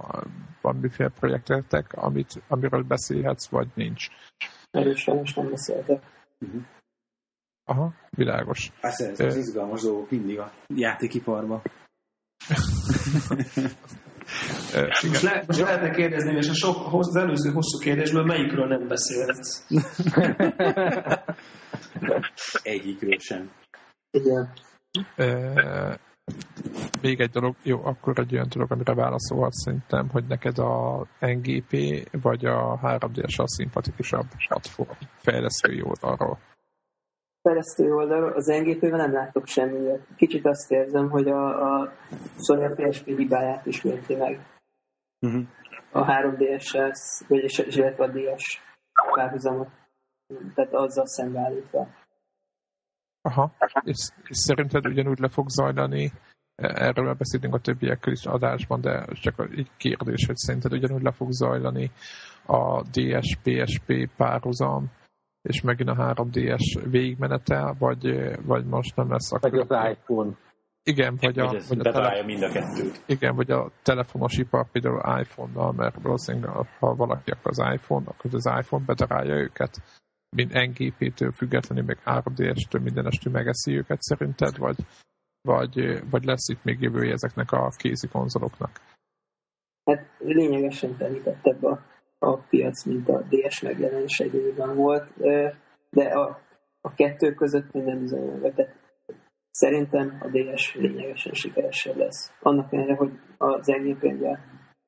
valamiféle projektetek, amit, amiről beszélhetsz, vagy nincs?
Erősen most nem beszéltek.
Uh-huh. Aha, világos.
Persze, ez az izgalmas dolgok mindig a játékiparban.
most, le, most lehetne kérdezni, és a sok, az előző hosszú kérdésből melyikről nem beszélhetsz?
Egyikről sem.
Igen.
E, még egy dolog, jó, akkor egy olyan dolog, amire válaszolhat szerintem, hogy neked a NGP vagy a 3D-es a szimpatikusabb platform fejlesztői oldalról
fejlesztő oldalról, az ngp nem látok semmi. Kicsit azt érzem, hogy a, a Sony a PSP hibáját ismétli meg. Uh-huh. A 3DS-sel, vagy illetve a DS párhuzamot. Tehát azzal szembeállítva.
Aha, és, és szerinted ugyanúgy le fog zajlani, erről beszélünk a többiekkel is adásban, de csak egy kérdés, hogy szerinted ugyanúgy le fog zajlani a DS-PSP párhuzam, és megint a 3DS végigmenete, vagy, vagy most nem lesz
akkor... Vagy az iPhone.
Igen, vagy a,
vagy a, tele... mind a kettőt.
Igen, vagy a telefonos ipar például iPhone-nal, mert valószínűleg ha valaki akar az iPhone, akkor az iPhone bedarálja őket, mint NGP-től függetlenül, meg 3DS-től mindenestől megeszi őket szerinted, vagy, vagy, vagy lesz itt még jövője ezeknek a kézi konzoloknak?
Hát lényegesen telítettebb a a piac, mint a DS megjelenése időben volt, de a, a kettő között nem bizonyos. Tehát szerintem a DS lényegesen sikeresebb lesz. Annak ellenére, hogy az ngp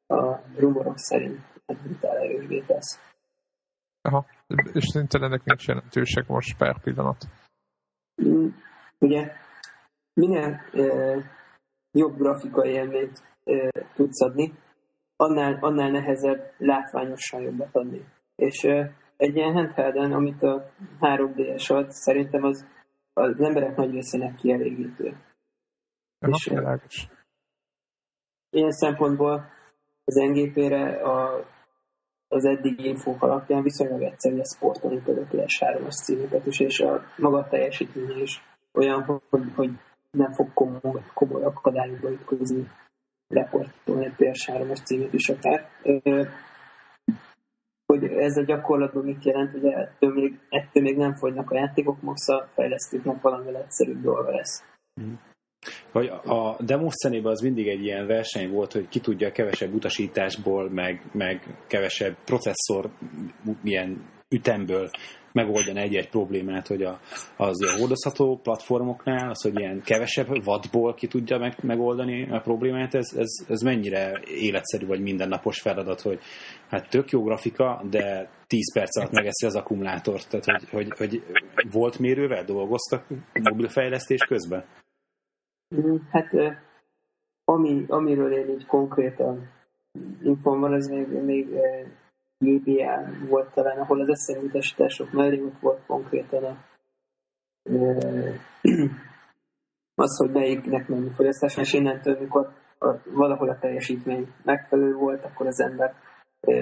a rumorok szerint brutál erősvé tesz.
Aha, és szerintem ennek nincs jelentőség most per pillanat.
Mm, ugye, minél e, jobb grafikai élményt e, tudsz adni, annál, annál nehezebb látványosan jobbat adni. És egy ilyen handhelden, amit a 3DS ad, szerintem az az emberek nagy részének kielégítő.
Aha, és, világos.
Ilyen szempontból az NGP-re a, az eddigi infók alapján viszonylag egyszerű sportolni a PS3-as címeket is, és a maga teljesítménye is olyan, hogy, hogy nem fog komoly, komoly akadályokba ütközni leportolni a PS3-as címet is akár. Hogy ez a gyakorlatban mit jelent, hogy ettől még, ettől még nem fogynak a játékok, most a fejlesztőknek valamivel egyszerűbb dolga lesz. Mm.
Vagy a demo szenében az mindig egy ilyen verseny volt, hogy ki tudja kevesebb utasításból, meg, meg kevesebb processzor ilyen ütemből megoldani egy-egy problémát, hogy a, az a hordozható platformoknál, az, hogy ilyen kevesebb vadból ki tudja meg, megoldani a problémát, ez, ez, ez mennyire életszerű vagy mindennapos feladat, hogy hát tök jó grafika, de 10 perc alatt megeszi az akkumulátort. Tehát, hogy, hogy, hogy volt mérővel dolgoztak mobilfejlesztés közben?
Hát ami, amiről én így konkrétan infom van, ez még, még GBA volt talán, ahol az eszemütesítások mellé volt konkrétan a, az, hogy melyiknek mennyi fogyasztás, és innentől, mikor a, valahol a teljesítmény megfelelő volt, akkor az ember e,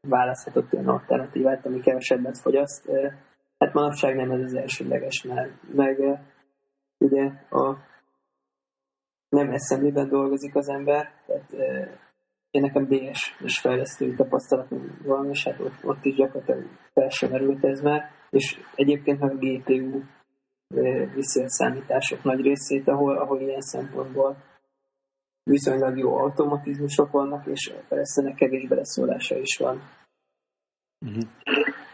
választhatott olyan alternatívát, ami kevesebbet fogyaszt. E, hát manapság nem ez az elsődleges, mert meg ugye a nem eszemlében dolgozik az ember, tehát én nekem DS és fejlesztői tapasztalatom van, és hát ott, ott is gyakorlatilag fel sem merült ez már, és egyébként meg GPU viszi a számítások nagy részét, ahol, ahol ilyen szempontból viszonylag jó automatizmusok vannak, és persze ne kevés beleszólása is van.
Uh-huh.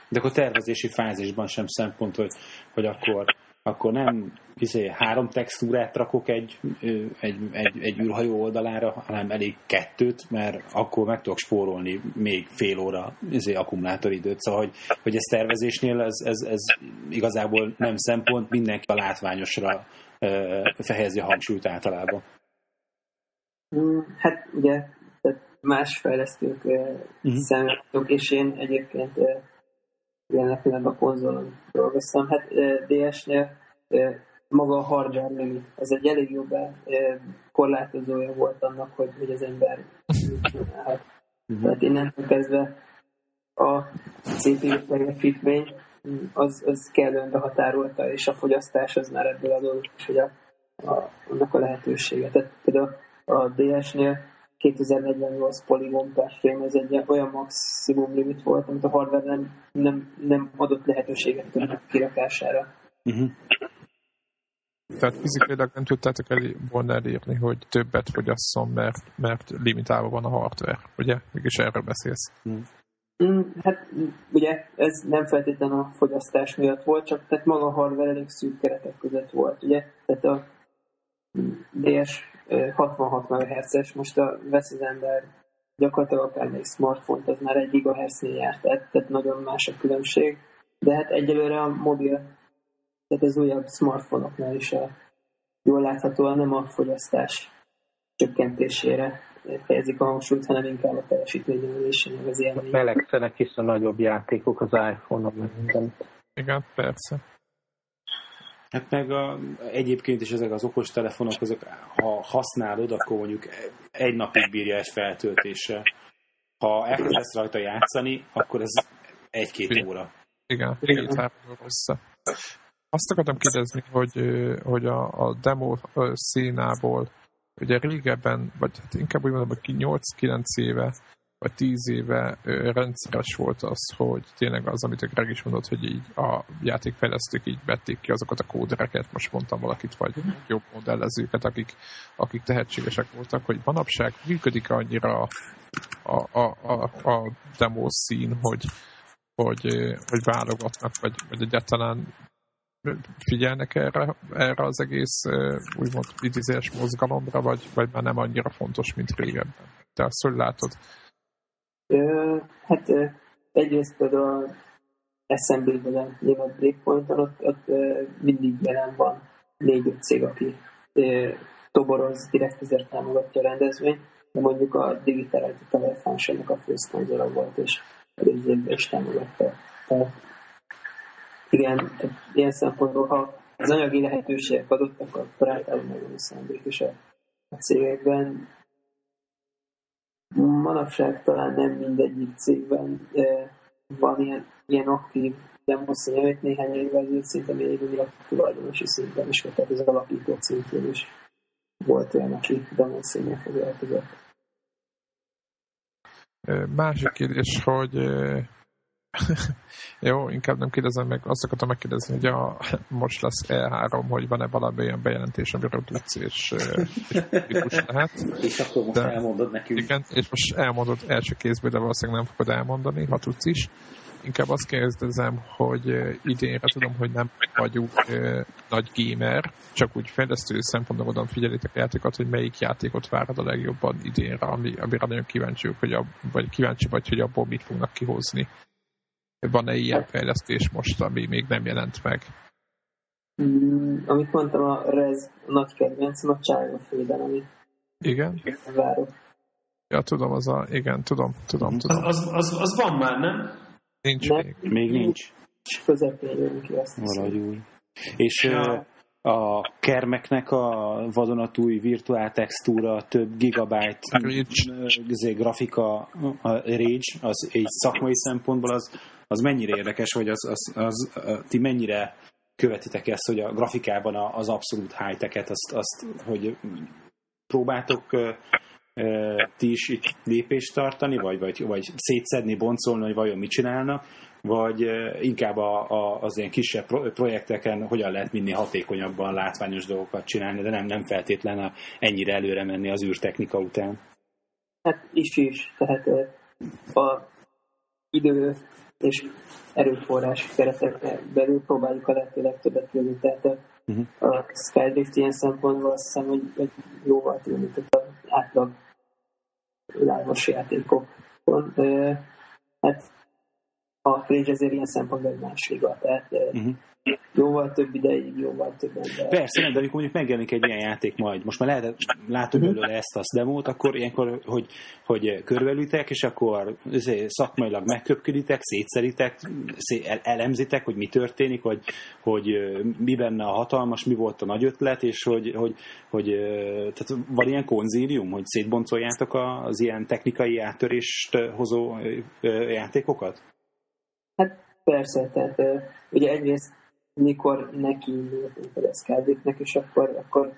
De akkor tervezési fázisban sem szempont, hogy, hogy akkor akkor nem izé, három textúrát rakok egy, egy, egy, egy űrhajó oldalára, hanem elég kettőt, mert akkor meg tudok spórolni még fél óra izé, akkumulátoridőt. Szóval, hogy, hogy ez tervezésnél ez, ez, ez igazából nem szempont, mindenki a látványosra fehezi a hangsúlyt általában.
Mm, hát ugye más fejlesztők uh-huh. szemléletek, és én egyébként jelen pillanatban konzolon dolgoztam. Hát DS-nél maga a hardware limit, ez egy elég jobb korlátozója volt annak, hogy, hogy az ember csinálhat. Uh-huh. Tehát innentől kezdve a CPU teljesítmény az, az kellően behatárolta, és a fogyasztás az már ebből adódott, hogy a, a, annak a lehetősége. Tehát például a DS-nél 2048 poligon per frame, ez egy olyan maximum limit volt, amit a hardware nem, nem, nem adott lehetőséget a kirakására. Uh-huh.
Tehát fizikailag nem tudtátok el, volna elérni, hogy többet fogyasszon, mert, mert limitálva van a hardware, ugye? Mégis erről beszélsz.
Hmm. Mm, hát ugye ez nem feltétlenül a fogyasztás miatt volt, csak tehát maga a hardware elég szűk keretek között volt, ugye? Tehát a DS 66 MHz-es, most a vesz az ember gyakorlatilag akár még smartphone az már egy GHz-nél járt, tehát, tehát nagyon más a különbség. De hát egyelőre a mobil, tehát az újabb smartphone-oknál is a, jól láthatóan nem a fogyasztás csökkentésére fejezik a hangsúlyt, hanem inkább a teljesítményemelésére, meg az élmény.
Melegszenek is a nagyobb játékok az iPhone-on, minden.
Igen, persze.
Hát meg a, egyébként is ezek az okos telefonok, azok, ha használod, akkor mondjuk egy napig bírja egy feltöltése. Ha elkezdesz rajta játszani, akkor ez egy-két óra.
Igen, két-három össze. Azt akartam kérdezni, hogy, hogy a, a demo színából, ugye régebben, vagy hát inkább úgy mondom, hogy 8-9 éve vagy tíz éve rendszeres volt az, hogy tényleg az, amit a Greg is mondott, hogy így a játékfejlesztők így vették ki azokat a kódereket, most mondtam valakit, vagy jobb modellezőket, akik, akik tehetségesek voltak, hogy manapság működik annyira a, a, a, a demo szín, hogy, hogy, hogy válogatnak, vagy, vagy egyáltalán figyelnek erre, erre az egész úgymond idézés mozgalomra, vagy, vagy már nem annyira fontos, mint régebben. Te azt hogy látod?
Hát egyrészt például Assembly-ben a német Breakpoint-on ott, ott mindig jelen van négy-öt cég, aki toboroz, direkt ezért támogatja a rendezvényt. de mondjuk a digitális telefonsának a főszponzora volt, és előző évben is támogatta. Tehát igen, ilyen szempontból, ha az anyagi lehetőségek adottak, akkor általában a szándék is a, a cégekben. Manapság talán nem mindegyik cégben e, van ilyen, ilyen aktív demoszín, amit néhány évvel ezelőtt szinte még a tulajdonosi szinten is, tehát az alapító szintén is volt olyan, aki demoszínnel foglalkozott.
Másik kérdés, hogy jó, inkább nem kérdezem meg, azt akartam megkérdezni, hogy a, most lesz E3, hogy van-e valami olyan bejelentés, amiről tudsz, és, és
lehet. És akkor most de, elmondod nekünk.
Igen, és most elmondod első kézből, de valószínűleg nem fogod elmondani, ha tudsz is. Inkább azt kérdezem, hogy idénre tudom, hogy nem vagyunk nagy gamer, csak úgy fejlesztő szempontból oda figyelitek a játékot, hogy melyik játékot várod a legjobban idénre, ami, amire nagyon kíváncsi hogy a, vagy kíváncsi vagy, hogy abból mit fognak kihozni. Van-e ilyen fejlesztés most, ami még nem jelent meg?
Mm, amit mondtam, a Rez nagy kedvencem, a Child of Eden, amit
igen?
várok.
Ja, tudom, az a, igen, tudom, tudom, tudom.
Az, az, az, az van már, nem?
Nincs nem, még.
Még nincs.
Közepén jön ki azt
Valahogy úgy. És ja. a kermeknek a vadonatúj virtuál textúra, több gigabyte izé, grafika, a Rage, az egy szakmai szempontból az, az mennyire érdekes, hogy az, az, az, az ti mennyire követitek ezt, hogy a grafikában az abszolút high-tech-et, azt, azt, hogy próbáltok ti is itt lépést tartani, vagy, vagy, vagy szétszedni, boncolni, hogy vajon mit csinálnak, vagy inkább a, a, az ilyen kisebb projekteken hogyan lehet minél hatékonyabban látványos dolgokat csinálni, de nem, nem feltétlenül ennyire előre menni az űrtechnika után.
Hát is is, tehát a idő és erőforrás keretekre belül próbáljuk a lehető legtöbbet kérni. Tehát uh-huh. a Skydrift ilyen szempontból azt hiszem, hogy, hogy jóval túl, mint az átlag világos játékokon. Hát a Cringe azért ilyen szempontból egy más liga, tehát uh-huh jóval több ideig, jóval több ember.
Persze, nem, de amikor mondjuk megjelenik egy ilyen játék majd, most már lehet, látom uh-huh. belőle ezt a demót, akkor ilyenkor, hogy, hogy körülütek, és akkor szakmailag megköpköditek, szétszeritek, elemzitek, hogy mi történik, hogy, hogy mi benne a hatalmas, mi volt a nagy ötlet, és hogy, hogy, hogy tehát van ilyen konzílium, hogy szétboncoljátok az ilyen technikai áttörést hozó játékokat?
Hát persze, tehát ugye egyrészt mikor neki indultunk a Skydriftnek, és akkor, akkor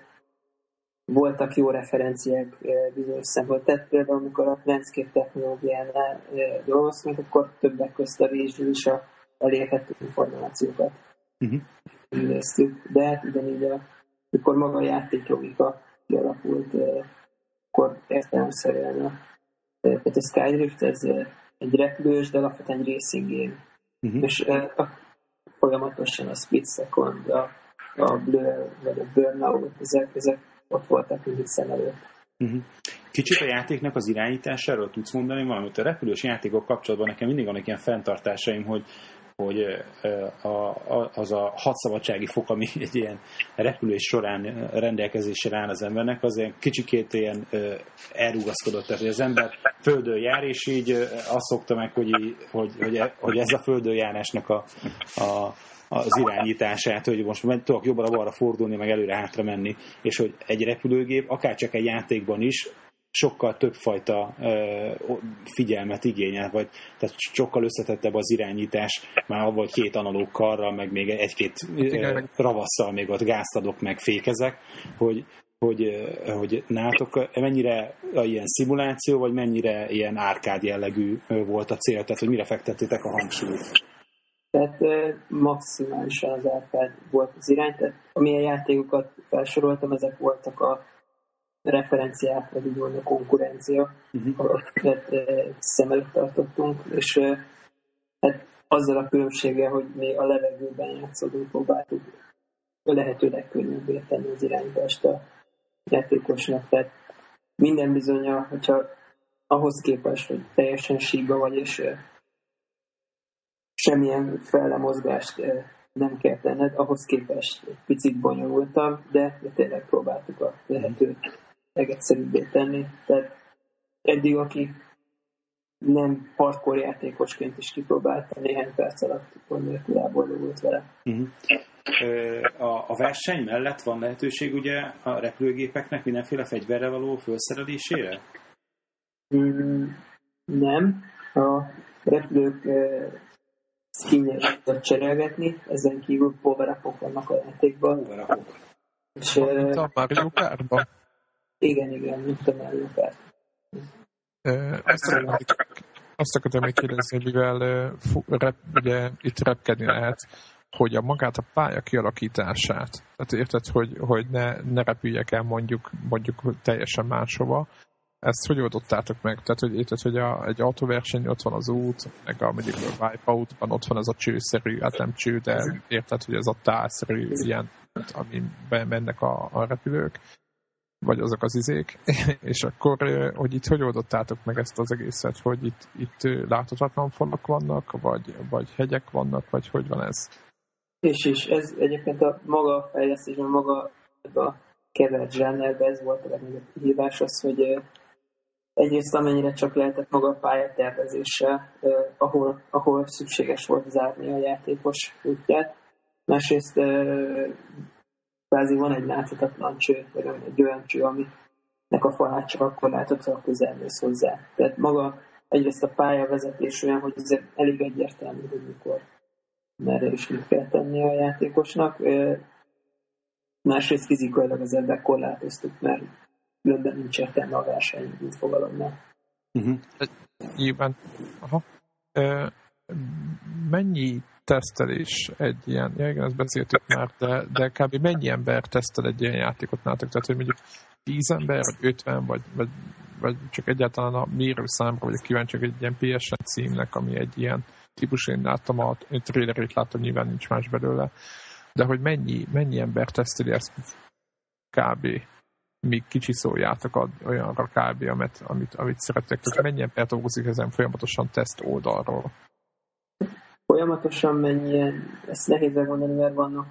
voltak jó referenciák bizonyos szempontból. Tehát például, amikor a landscape technológiánál dolgoztunk, akkor többek közt a részről is a elérhető információkat uh-huh. néztük. De hát ugyanígy, a, amikor maga a játéklogika kialakult, akkor értelemszerűen a, tehát a Skydrift ez egy repülős, de alapvetően racing game. Uh-huh. És a folyamatosan a split second, a, a blur, vagy a burnout, ezek, ezek ott voltak mindig szem előtt.
Uh-huh. Kicsit a játéknak az irányításáról tudsz mondani valamit? A repülős játékok kapcsolatban nekem mindig vannak ilyen fenntartásaim, hogy hogy a, az a hadszabadsági fok, ami egy ilyen repülés során rendelkezésre áll az embernek, az ilyen kicsikét ilyen elrugaszkodott. Tehát, hogy az ember földön jár, és így azt szokta meg, hogy, hogy, hogy, hogy ez a földön járásnak a, a, az irányítását, hogy most tudok jobbra-balra fordulni, meg előre-hátra menni, és hogy egy repülőgép, akár csak egy játékban is, sokkal többfajta figyelmet igényel, vagy tehát sokkal összetettebb az irányítás, már volt két analóg karral, meg még egy-két ravasszal még ott gázt adok, meg fékezek, hogy, hogy, hogy nátok mennyire ilyen szimuláció, vagy mennyire ilyen árkád jellegű volt a cél, tehát hogy mire fektettétek a hangsúlyt?
Tehát maximálisan az árkád volt az irány, tehát amilyen játékokat felsoroltam, ezek voltak a referenciák, vagy úgy a konkurencia, uh-huh. amiket szem előtt tartottunk, és hát azzal a különbséggel, hogy mi a levegőben játszódunk, próbáltuk a lehető legkönnyűbbé tenni az irányítást a játékosnak. Tehát minden bizonyal, hogyha ahhoz képest, hogy teljesen síba vagy, és semmilyen fellemozgást nem kell tenned, ahhoz képest egy picit bonyolultabb, de, de tényleg próbáltuk a lehető legegyszerűbbé tenni. Tehát eddig, aki nem hardcore játékosként is kipróbálta, néhány perc alatt pont nélkül elboldogult vele.
Uh-huh. A, a verseny mellett van lehetőség ugye a repülőgépeknek mindenféle fegyverre való felszerelésére?
Mm, nem. A repülők uh, skinjeit cserélgetni, ezen kívül power vannak a játékban.
power
És,
Mint a Mario Kartban.
Igen, igen, mint a Mario Kart.
Azt akartam, azt akartam még kérdezni, mivel rep, ugye itt repkedni lehet, hogy a magát a pálya kialakítását, tehát érted, hogy, hogy ne, ne repüljek el mondjuk, mondjuk teljesen máshova, ezt hogy oldottátok meg? Tehát, hogy érted, hogy a, egy autóverseny ott van az út, meg a mondjuk a Wipeout-ban ott van ez a csőszerű, hát nem cső, de érted, hogy ez a tálszerű ilyen, ami mennek a, a repülők vagy azok az izék, és akkor, hogy itt hogy oldottátok meg ezt az egészet, hogy itt, itt láthatatlan falak vannak, vagy, vagy hegyek vannak, vagy hogy van ez?
És is, ez egyébként a maga fejlesztésben, maga a kevert zsánerben ez volt a legnagyobb hívás az, hogy egyrészt amennyire csak lehetett maga a pályatervezéssel, ahol, ahol szükséges volt zárni a játékos útját, másrészt kvázi van egy láthatatlan cső, vagy egy olyan cső, aminek a falát csak akkor látod, ha közelmész hozzá. Tehát maga egyrészt a pályavezetés olyan, hogy ez elég egyértelmű, hogy mikor merre is mit kell tenni a játékosnak. Másrészt fizikailag az ebben korlátoztuk, mert különben nincs értelme a verseny, mint fogalomnál.
Uh-huh. Nyilván. Aha. E, mennyi tesztelés egy ilyen, ja igen, ezt beszéltük már, de, de kb. mennyi ember tesztel egy ilyen játékot nálatok? Tehát, hogy mondjuk 10 ember, vagy 50, vagy, vagy, vagy csak egyáltalán a mérőszámra vagyok kíváncsi, egy ilyen PSN címnek, ami egy ilyen típus, én láttam a trailerét, láttam, nyilván nincs más belőle, de hogy mennyi, mennyi ember teszteli ezt kb. míg szóljátok olyanra kb. Amit, amit, amit szeretek. Tehát mennyi ember dolgozik ezen folyamatosan teszt oldalról?
Folyamatosan mennyien, ezt nehéz megmondani, mert vannak,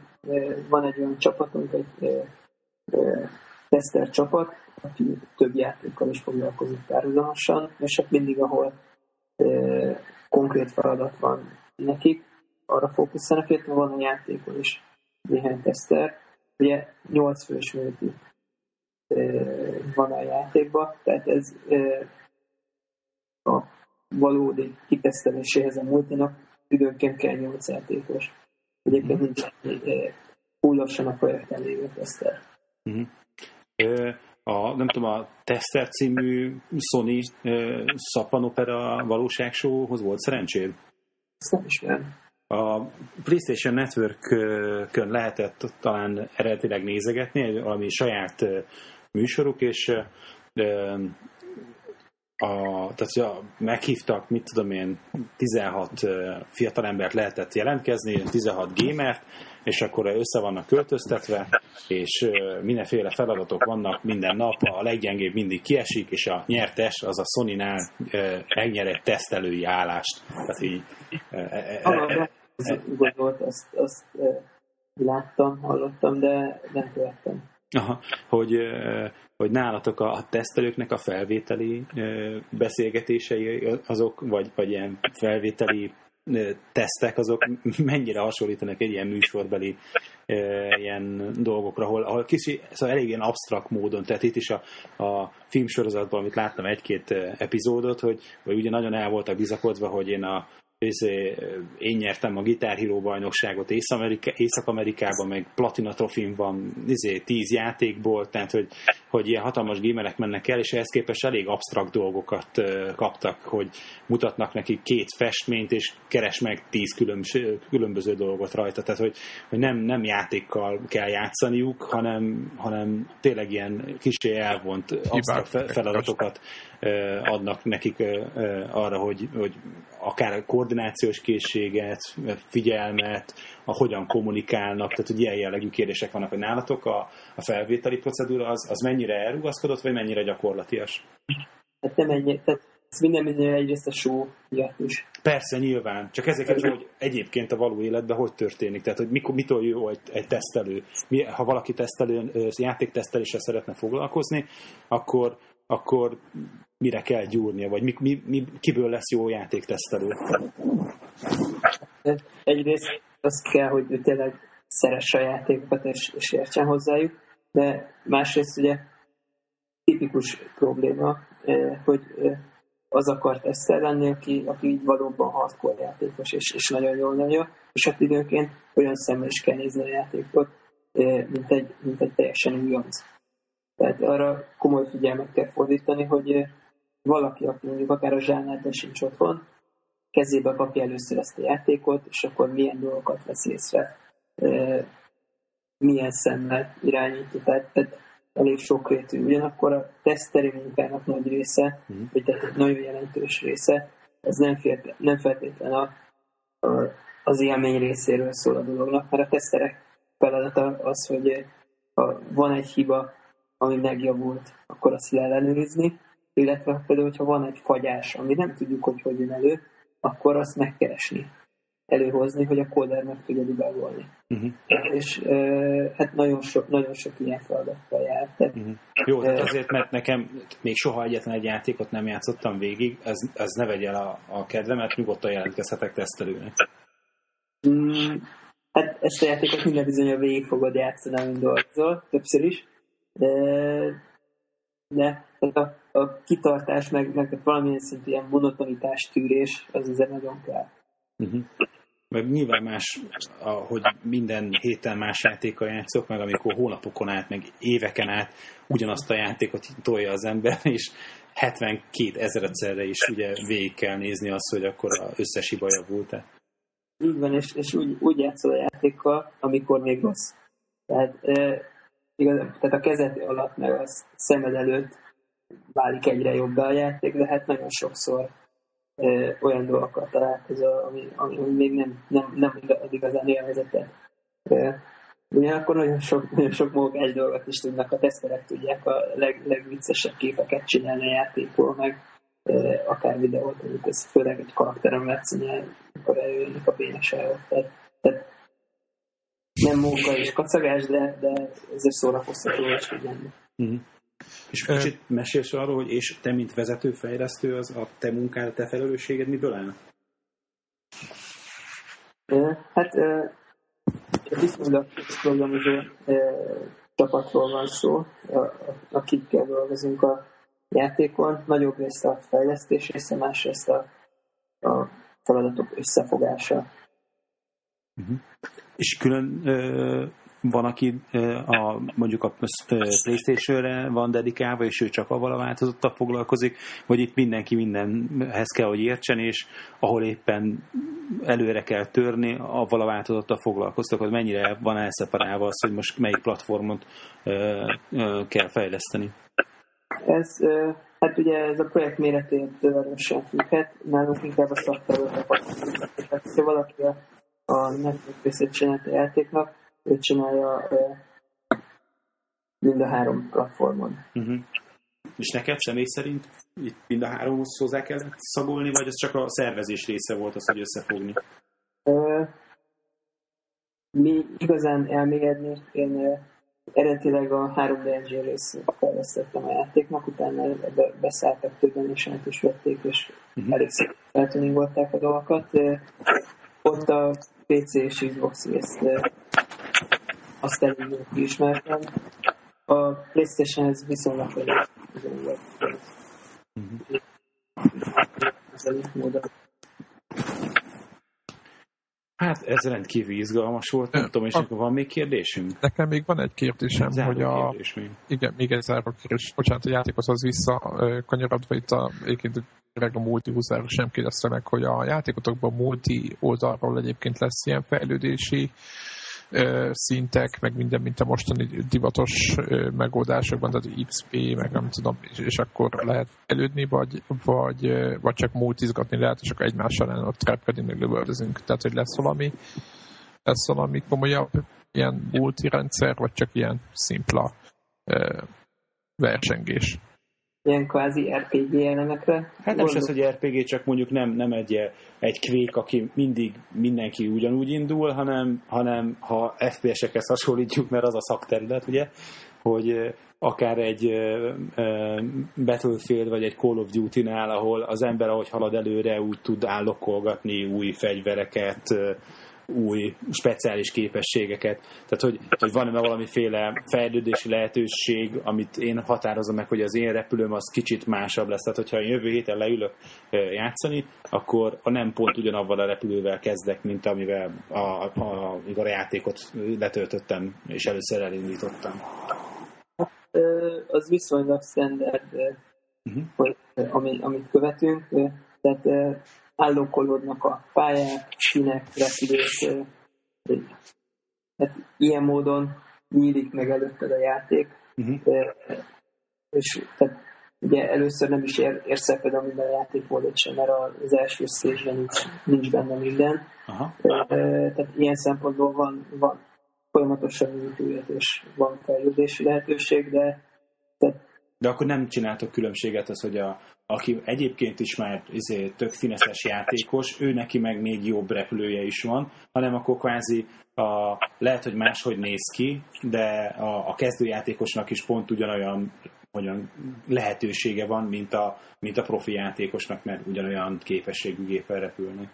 van egy olyan csapatunk, egy teszter csapat, aki több játékkal is foglalkozik párhuzamosan, és hát mindig, ahol konkrét feladat van nekik, arra fókuszálnak, illetve van a játékon is néhány teszter. Ugye 8 fős multi van a játékban, tehát ez a valódi kiteszteléséhez a multinak időnként kell 8 játékos. Egyébként nincs túl lassan a projekten lévő teszter.
Uh-huh. A, nem tudom, a Tester című Sony szappanopera valóságsóhoz volt szerencséd?
Ezt nem ismerem.
A PlayStation Network-ön lehetett talán eredetileg nézegetni, valami saját műsoruk, és a, tehát ja, meghívtak, mit tudom én, 16 fiatalembert lehetett jelentkezni, 16 gamert, és akkor össze vannak költöztetve, és mindenféle feladatok vannak minden nap, a leggyengébb mindig kiesik, és a nyertes az a Sony-nál megnyer egy tesztelői állást. Tehát így...
Igazolt, azt, azt láttam, hallottam, de nem követtem.
Hogy hogy nálatok a tesztelőknek a felvételi beszélgetései azok, vagy, vagy ilyen felvételi tesztek, azok mennyire hasonlítanak egy ilyen műsorbeli ilyen dolgokra, ahol, ahol kicsi, szóval elég ilyen absztrakt módon, tehát itt is a, a filmsorozatban, amit láttam egy-két epizódot, hogy, hogy ugye nagyon el voltak bizakodva, hogy én a izé, én nyertem a Guitar Hero bajnokságot Észak-Amerikában, meg Platina Trofim van izé, tíz játékból, tehát hogy, hogy ilyen hatalmas gémerek mennek el, és ehhez képest elég absztrakt dolgokat kaptak, hogy mutatnak neki két festményt, és keres meg tíz különböző dolgot rajta, tehát hogy, hogy nem, nem játékkal kell játszaniuk, hanem, hanem tényleg ilyen kicsi elvont absztrakt feladatokat adnak nekik arra, hogy, hogy akár koordinációs készséget, figyelmet, a hogyan kommunikálnak, tehát hogy ilyen jellegű kérdések vannak, hogy nálatok a, a felvételi procedúra az, az mennyire elrugaszkodott, vagy mennyire gyakorlatias?
Hát nem ennyi, tehát ez minden mindenre egyrészt a show miatt is.
Persze, nyilván. Csak ezeket, hogy egyébként a való életben hogy történik. Tehát, hogy mikor, mitől jó egy, egy tesztelő. Mi, ha valaki tesztelő, játékteszteléssel szeretne foglalkozni, akkor akkor mire kell gyúrnia, vagy mi, mi, mi, kiből lesz jó játéktesztelő?
Egyrészt az kell, hogy ő tényleg szeresse a játékokat és, és értsen hozzájuk, de másrészt ugye tipikus probléma, hogy az akar tesztel lenni, aki, aki így valóban hardcore játékos, és, és nagyon jól nagyon, és hát időnként olyan szemmel is kell nézni a játékot, mint egy, mint egy teljesen újonc. Tehát arra komoly figyelmet kell fordítani, hogy valaki, aki mondjuk akár a zsánárban sincs otthon, kezébe kapja először ezt a játékot, és akkor milyen dolgokat vesz észre, milyen szemmel irányítja. Tehát, tehát elég sokrétű. Ugyanakkor a teszteri munkának nagy része, mm. vagy tehát egy nagyon jelentős része, ez nem, nem feltétlen a, a, az élmény részéről szól a dolognak, mert a teszterek feladata az, hogy ha van egy hiba, ami megjavult, akkor azt leellenőrizni, illetve például, hogyha van egy fagyás, ami nem tudjuk, hogy hogy jön elő, akkor azt megkeresni, előhozni, hogy a kóder meg tudja debugolni. Uh-huh. És uh, hát nagyon sok, nagyon sok ilyen feladattal jár. Tehát,
uh-huh. Jó, tehát azért, mert nekem még soha egyetlen egy játékot nem játszottam végig, ez, ez ne vegye el a, a kedvemet, nyugodtan jelentkezhetek tesztelőnek.
Mm, hát ezt a játékot minden bizony végig fogod játszani, amint dolgozol, többször is. De, de a, a kitartás, meg, meg valamilyen szintű ilyen monotonitás, tűrés, az azért nagyon kell.
Uh-huh. Meg nyilván más, hogy minden héten más játékkal játszok, meg amikor hónapokon át, meg éveken át ugyanazt a játékot tolja az ember, és 72 ezeregyszerre is ugye végig kell nézni azt, hogy akkor az összes hiba javult-e.
Így van, és, és úgy, úgy játszol a játékkal, amikor még rossz. Tehát, e, igaz, tehát a kezed alatt, meg a szemed előtt válik egyre jobb a játék, de hát nagyon sokszor ö, olyan dolgokkal találkozol, ami, ami, ami még nem, nem, nem ad igazán élvezetet. Ugyanakkor nagyon sok, nagyon sok munkás dolgot is tudnak, a teszterek tudják a leg, legviccesebb képeket csinálni a játékból, meg ö, akár videót, amit ez főleg egy karakterem látszani, amikor eljönnek a béneságok. Tehát, tehát nem munka és kacagás, de, de ezért szórakoztató és figyelni. Mm-hmm.
És kicsit mesélsz arról, hogy és te, mint vezetőfejlesztő, az a te munkád, a te felelősséged miből áll?
Hát egy viszonylag programozó csapatról van szó, akikkel dolgozunk a játékon. Nagyobb részt a fejlesztés része, másrészt a, a feladatok összefogása.
Uh-huh. És külön van, aki a, mondjuk a Playstation-re van dedikálva, és ő csak avval a változattal foglalkozik, vagy itt mindenki mindenhez kell, hogy értsen, és ahol éppen előre kell törni, avval a változattal foglalkoztak, hogy mennyire van elszeparálva az, hogy most melyik platformot kell fejleszteni.
Ez, hát ugye ez a projekt méretétől sem függhet, nálunk inkább a szakterületek. Tehát, ha valaki a, a Netflix részét csinálta a játéknak, ő csinálja mind a három platformon.
Uh-huh. És neked személy szerint itt mind a háromhoz hozzá kellett szagolni, vagy ez csak a szervezés része volt az, hogy összefogni?
Mi igazán elmélyedni, én eredetileg a 3D Engine részt fejlesztettem a játéknak, utána beszálltak többen, és át is vették, és uh-huh. elég szépen a dolgokat. Ott a PC és Xbox részt azt elég ismertem. A playstation ez viszonylag elég
Hát ez rendkívül izgalmas volt, nem tudom, és akkor van még kérdésünk?
Nekem még van egy kérdésem, Záró hogy a... Kérdés még. Igen, még egy záró kérdés. Bocsánat, a játékhoz az vissza kanyarodva itt a, egyébként a multi húzáról sem kérdezte meg, hogy a játékotokban multi oldalról egyébként lesz ilyen fejlődési szintek, meg minden, mint a mostani divatos megoldásokban, tehát XP, meg nem tudom, és, és akkor lehet elődni, vagy, vagy, vagy csak multizgatni lehet, és akkor egymással ellen ott trapkedünk, meg lövöldözünk. Tehát, hogy lesz valami, lesz valami komolyabb ilyen multi rendszer, vagy csak ilyen szimpla versengés
ilyen kvázi RPG elemekre.
Hát nem is az, hogy RPG, csak mondjuk nem, nem egy, egy kvék, aki mindig mindenki ugyanúgy indul, hanem, hanem ha FPS-ekhez hasonlítjuk, mert az a szakterület, ugye, hogy akár egy Battlefield vagy egy Call of Duty-nál, ahol az ember, ahogy halad előre, úgy tud állokkolgatni új fegyvereket, új speciális képességeket. Tehát, hogy, hogy van-e valamiféle fejlődési lehetőség, amit én határozom meg, hogy az én repülőm az kicsit másabb lesz. Tehát, hogyha jövő héten leülök játszani, akkor a nem pont ugyanavval a repülővel kezdek, mint amivel a, a, a, a játékot letöltöttem, és először elindítottam.
Az viszonylag standard, uh-huh. hogy, ami, amit követünk. Tehát állókolódnak a pályák, sinek, repülők. Hát ilyen módon nyílik meg előtted a játék. Uh-huh. És tehát ugye először nem is ér, érsz a minden játékmódot sem, mert az első stage nincs, nincs benne minden. Aha. Tehát ilyen szempontból van, van folyamatosan épület és van fejlődési lehetőség, de
tehát de akkor nem csináltok különbséget az, hogy a, aki egyébként is már izé, tök fineszes játékos, ő neki meg még jobb repülője is van, hanem akkor kvázi a, lehet, hogy máshogy néz ki, de a, a kezdőjátékosnak is pont ugyanolyan olyan lehetősége van, mint a, mint a profi játékosnak, mert ugyanolyan képességű géppel repülni.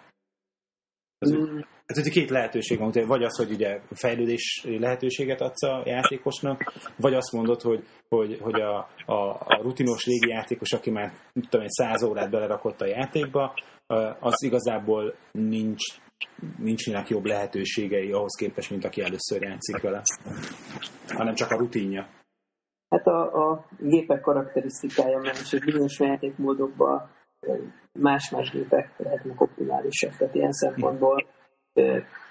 Ez, mm. ez két lehetőség van, vagy az, hogy ugye fejlődés lehetőséget adsz a játékosnak, vagy azt mondod, hogy, hogy, hogy a, a, a rutinos régi játékos, aki már tudom, egy száz órát belerakott a játékba, az igazából nincs, nincsenek jobb lehetőségei ahhoz képest, mint aki először játszik vele, hanem csak a rutinja.
Hát a, a gépek karakterisztikája más, hogy bizonyos játékmódokban más-más gépek lehetnek optimálisak, tehát ilyen szempontból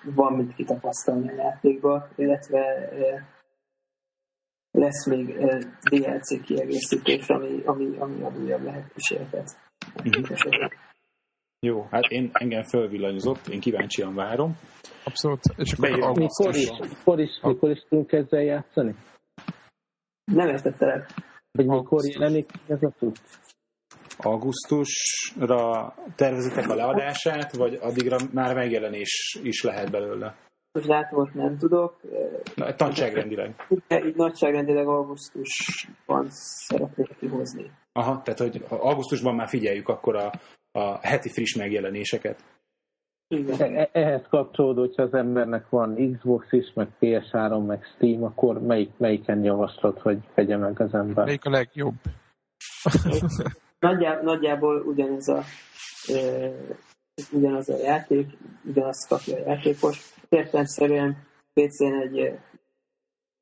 van mit kitapasztalni a játékba, illetve lesz még DLC kiegészítés, ami, ami, ami ad újabb lehetőségeket.
Uh-huh. Jó, hát én engem fölvillanyozott, én kíváncsian várom.
Abszolút.
És akkor mikor is, mikor is, mikor is tudunk ezzel játszani?
Nem értettelek.
Hogy mikor jelenik ez a tud?
Augusztusra tervezitek a leadását, vagy addigra már megjelenés is lehet belőle?
Most dátumot nem tudok.
Na, nagyságrendileg.
Így nagyságrendileg augusztusban szeretnék kihozni.
Aha, tehát hogy augusztusban már figyeljük akkor a, a heti friss megjelenéseket.
Igen. E- ehhez kapcsolódó, hogyha az embernek van Xbox is, meg PS3, meg Steam, akkor melyik, melyiken javaslod, hogy vegye meg az ember?
Melyik a legjobb?
Nagyjá, nagyjából ugyanez a, e, ugyanaz a játék, ugyanazt kapja a játékos. Értelemszerűen PC-n egy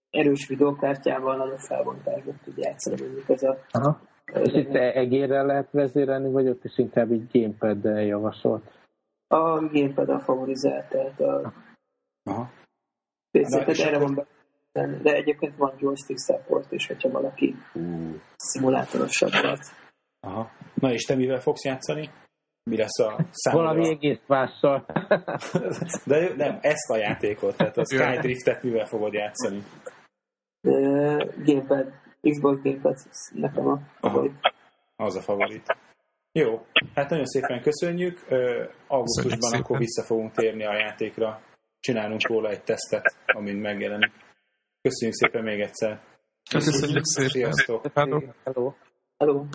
erős videókártyával nagyobb felbontásban tud játszani, mondjuk ez a...
Aha. És itt egérrel lehet vezérelni, vagy ott is inkább így gamepad javasolt?
A gamepad a favorizált, tehát a Aha. PC, erre van be de egyébként van joystick support is, hogyha valaki uh. szimulátorosabbat.
Aha. Na és te mivel fogsz játszani? Mi lesz a számodra?
Valami egész mással.
De nem, ezt a játékot, tehát a Skydriftet mivel fogod játszani?
Uh, gamepad, Xbox Gamepad nekem a favorit.
Az a favorit. Jó, hát nagyon szépen köszönjük. Uh, augusztusban akkor vissza fogunk térni a játékra. Csinálunk róla egy tesztet, amint megjelenik. Köszönjük szépen még egyszer.
Köszönjük szépen.
Sziasztok.
Hello.
Hello.
Hello.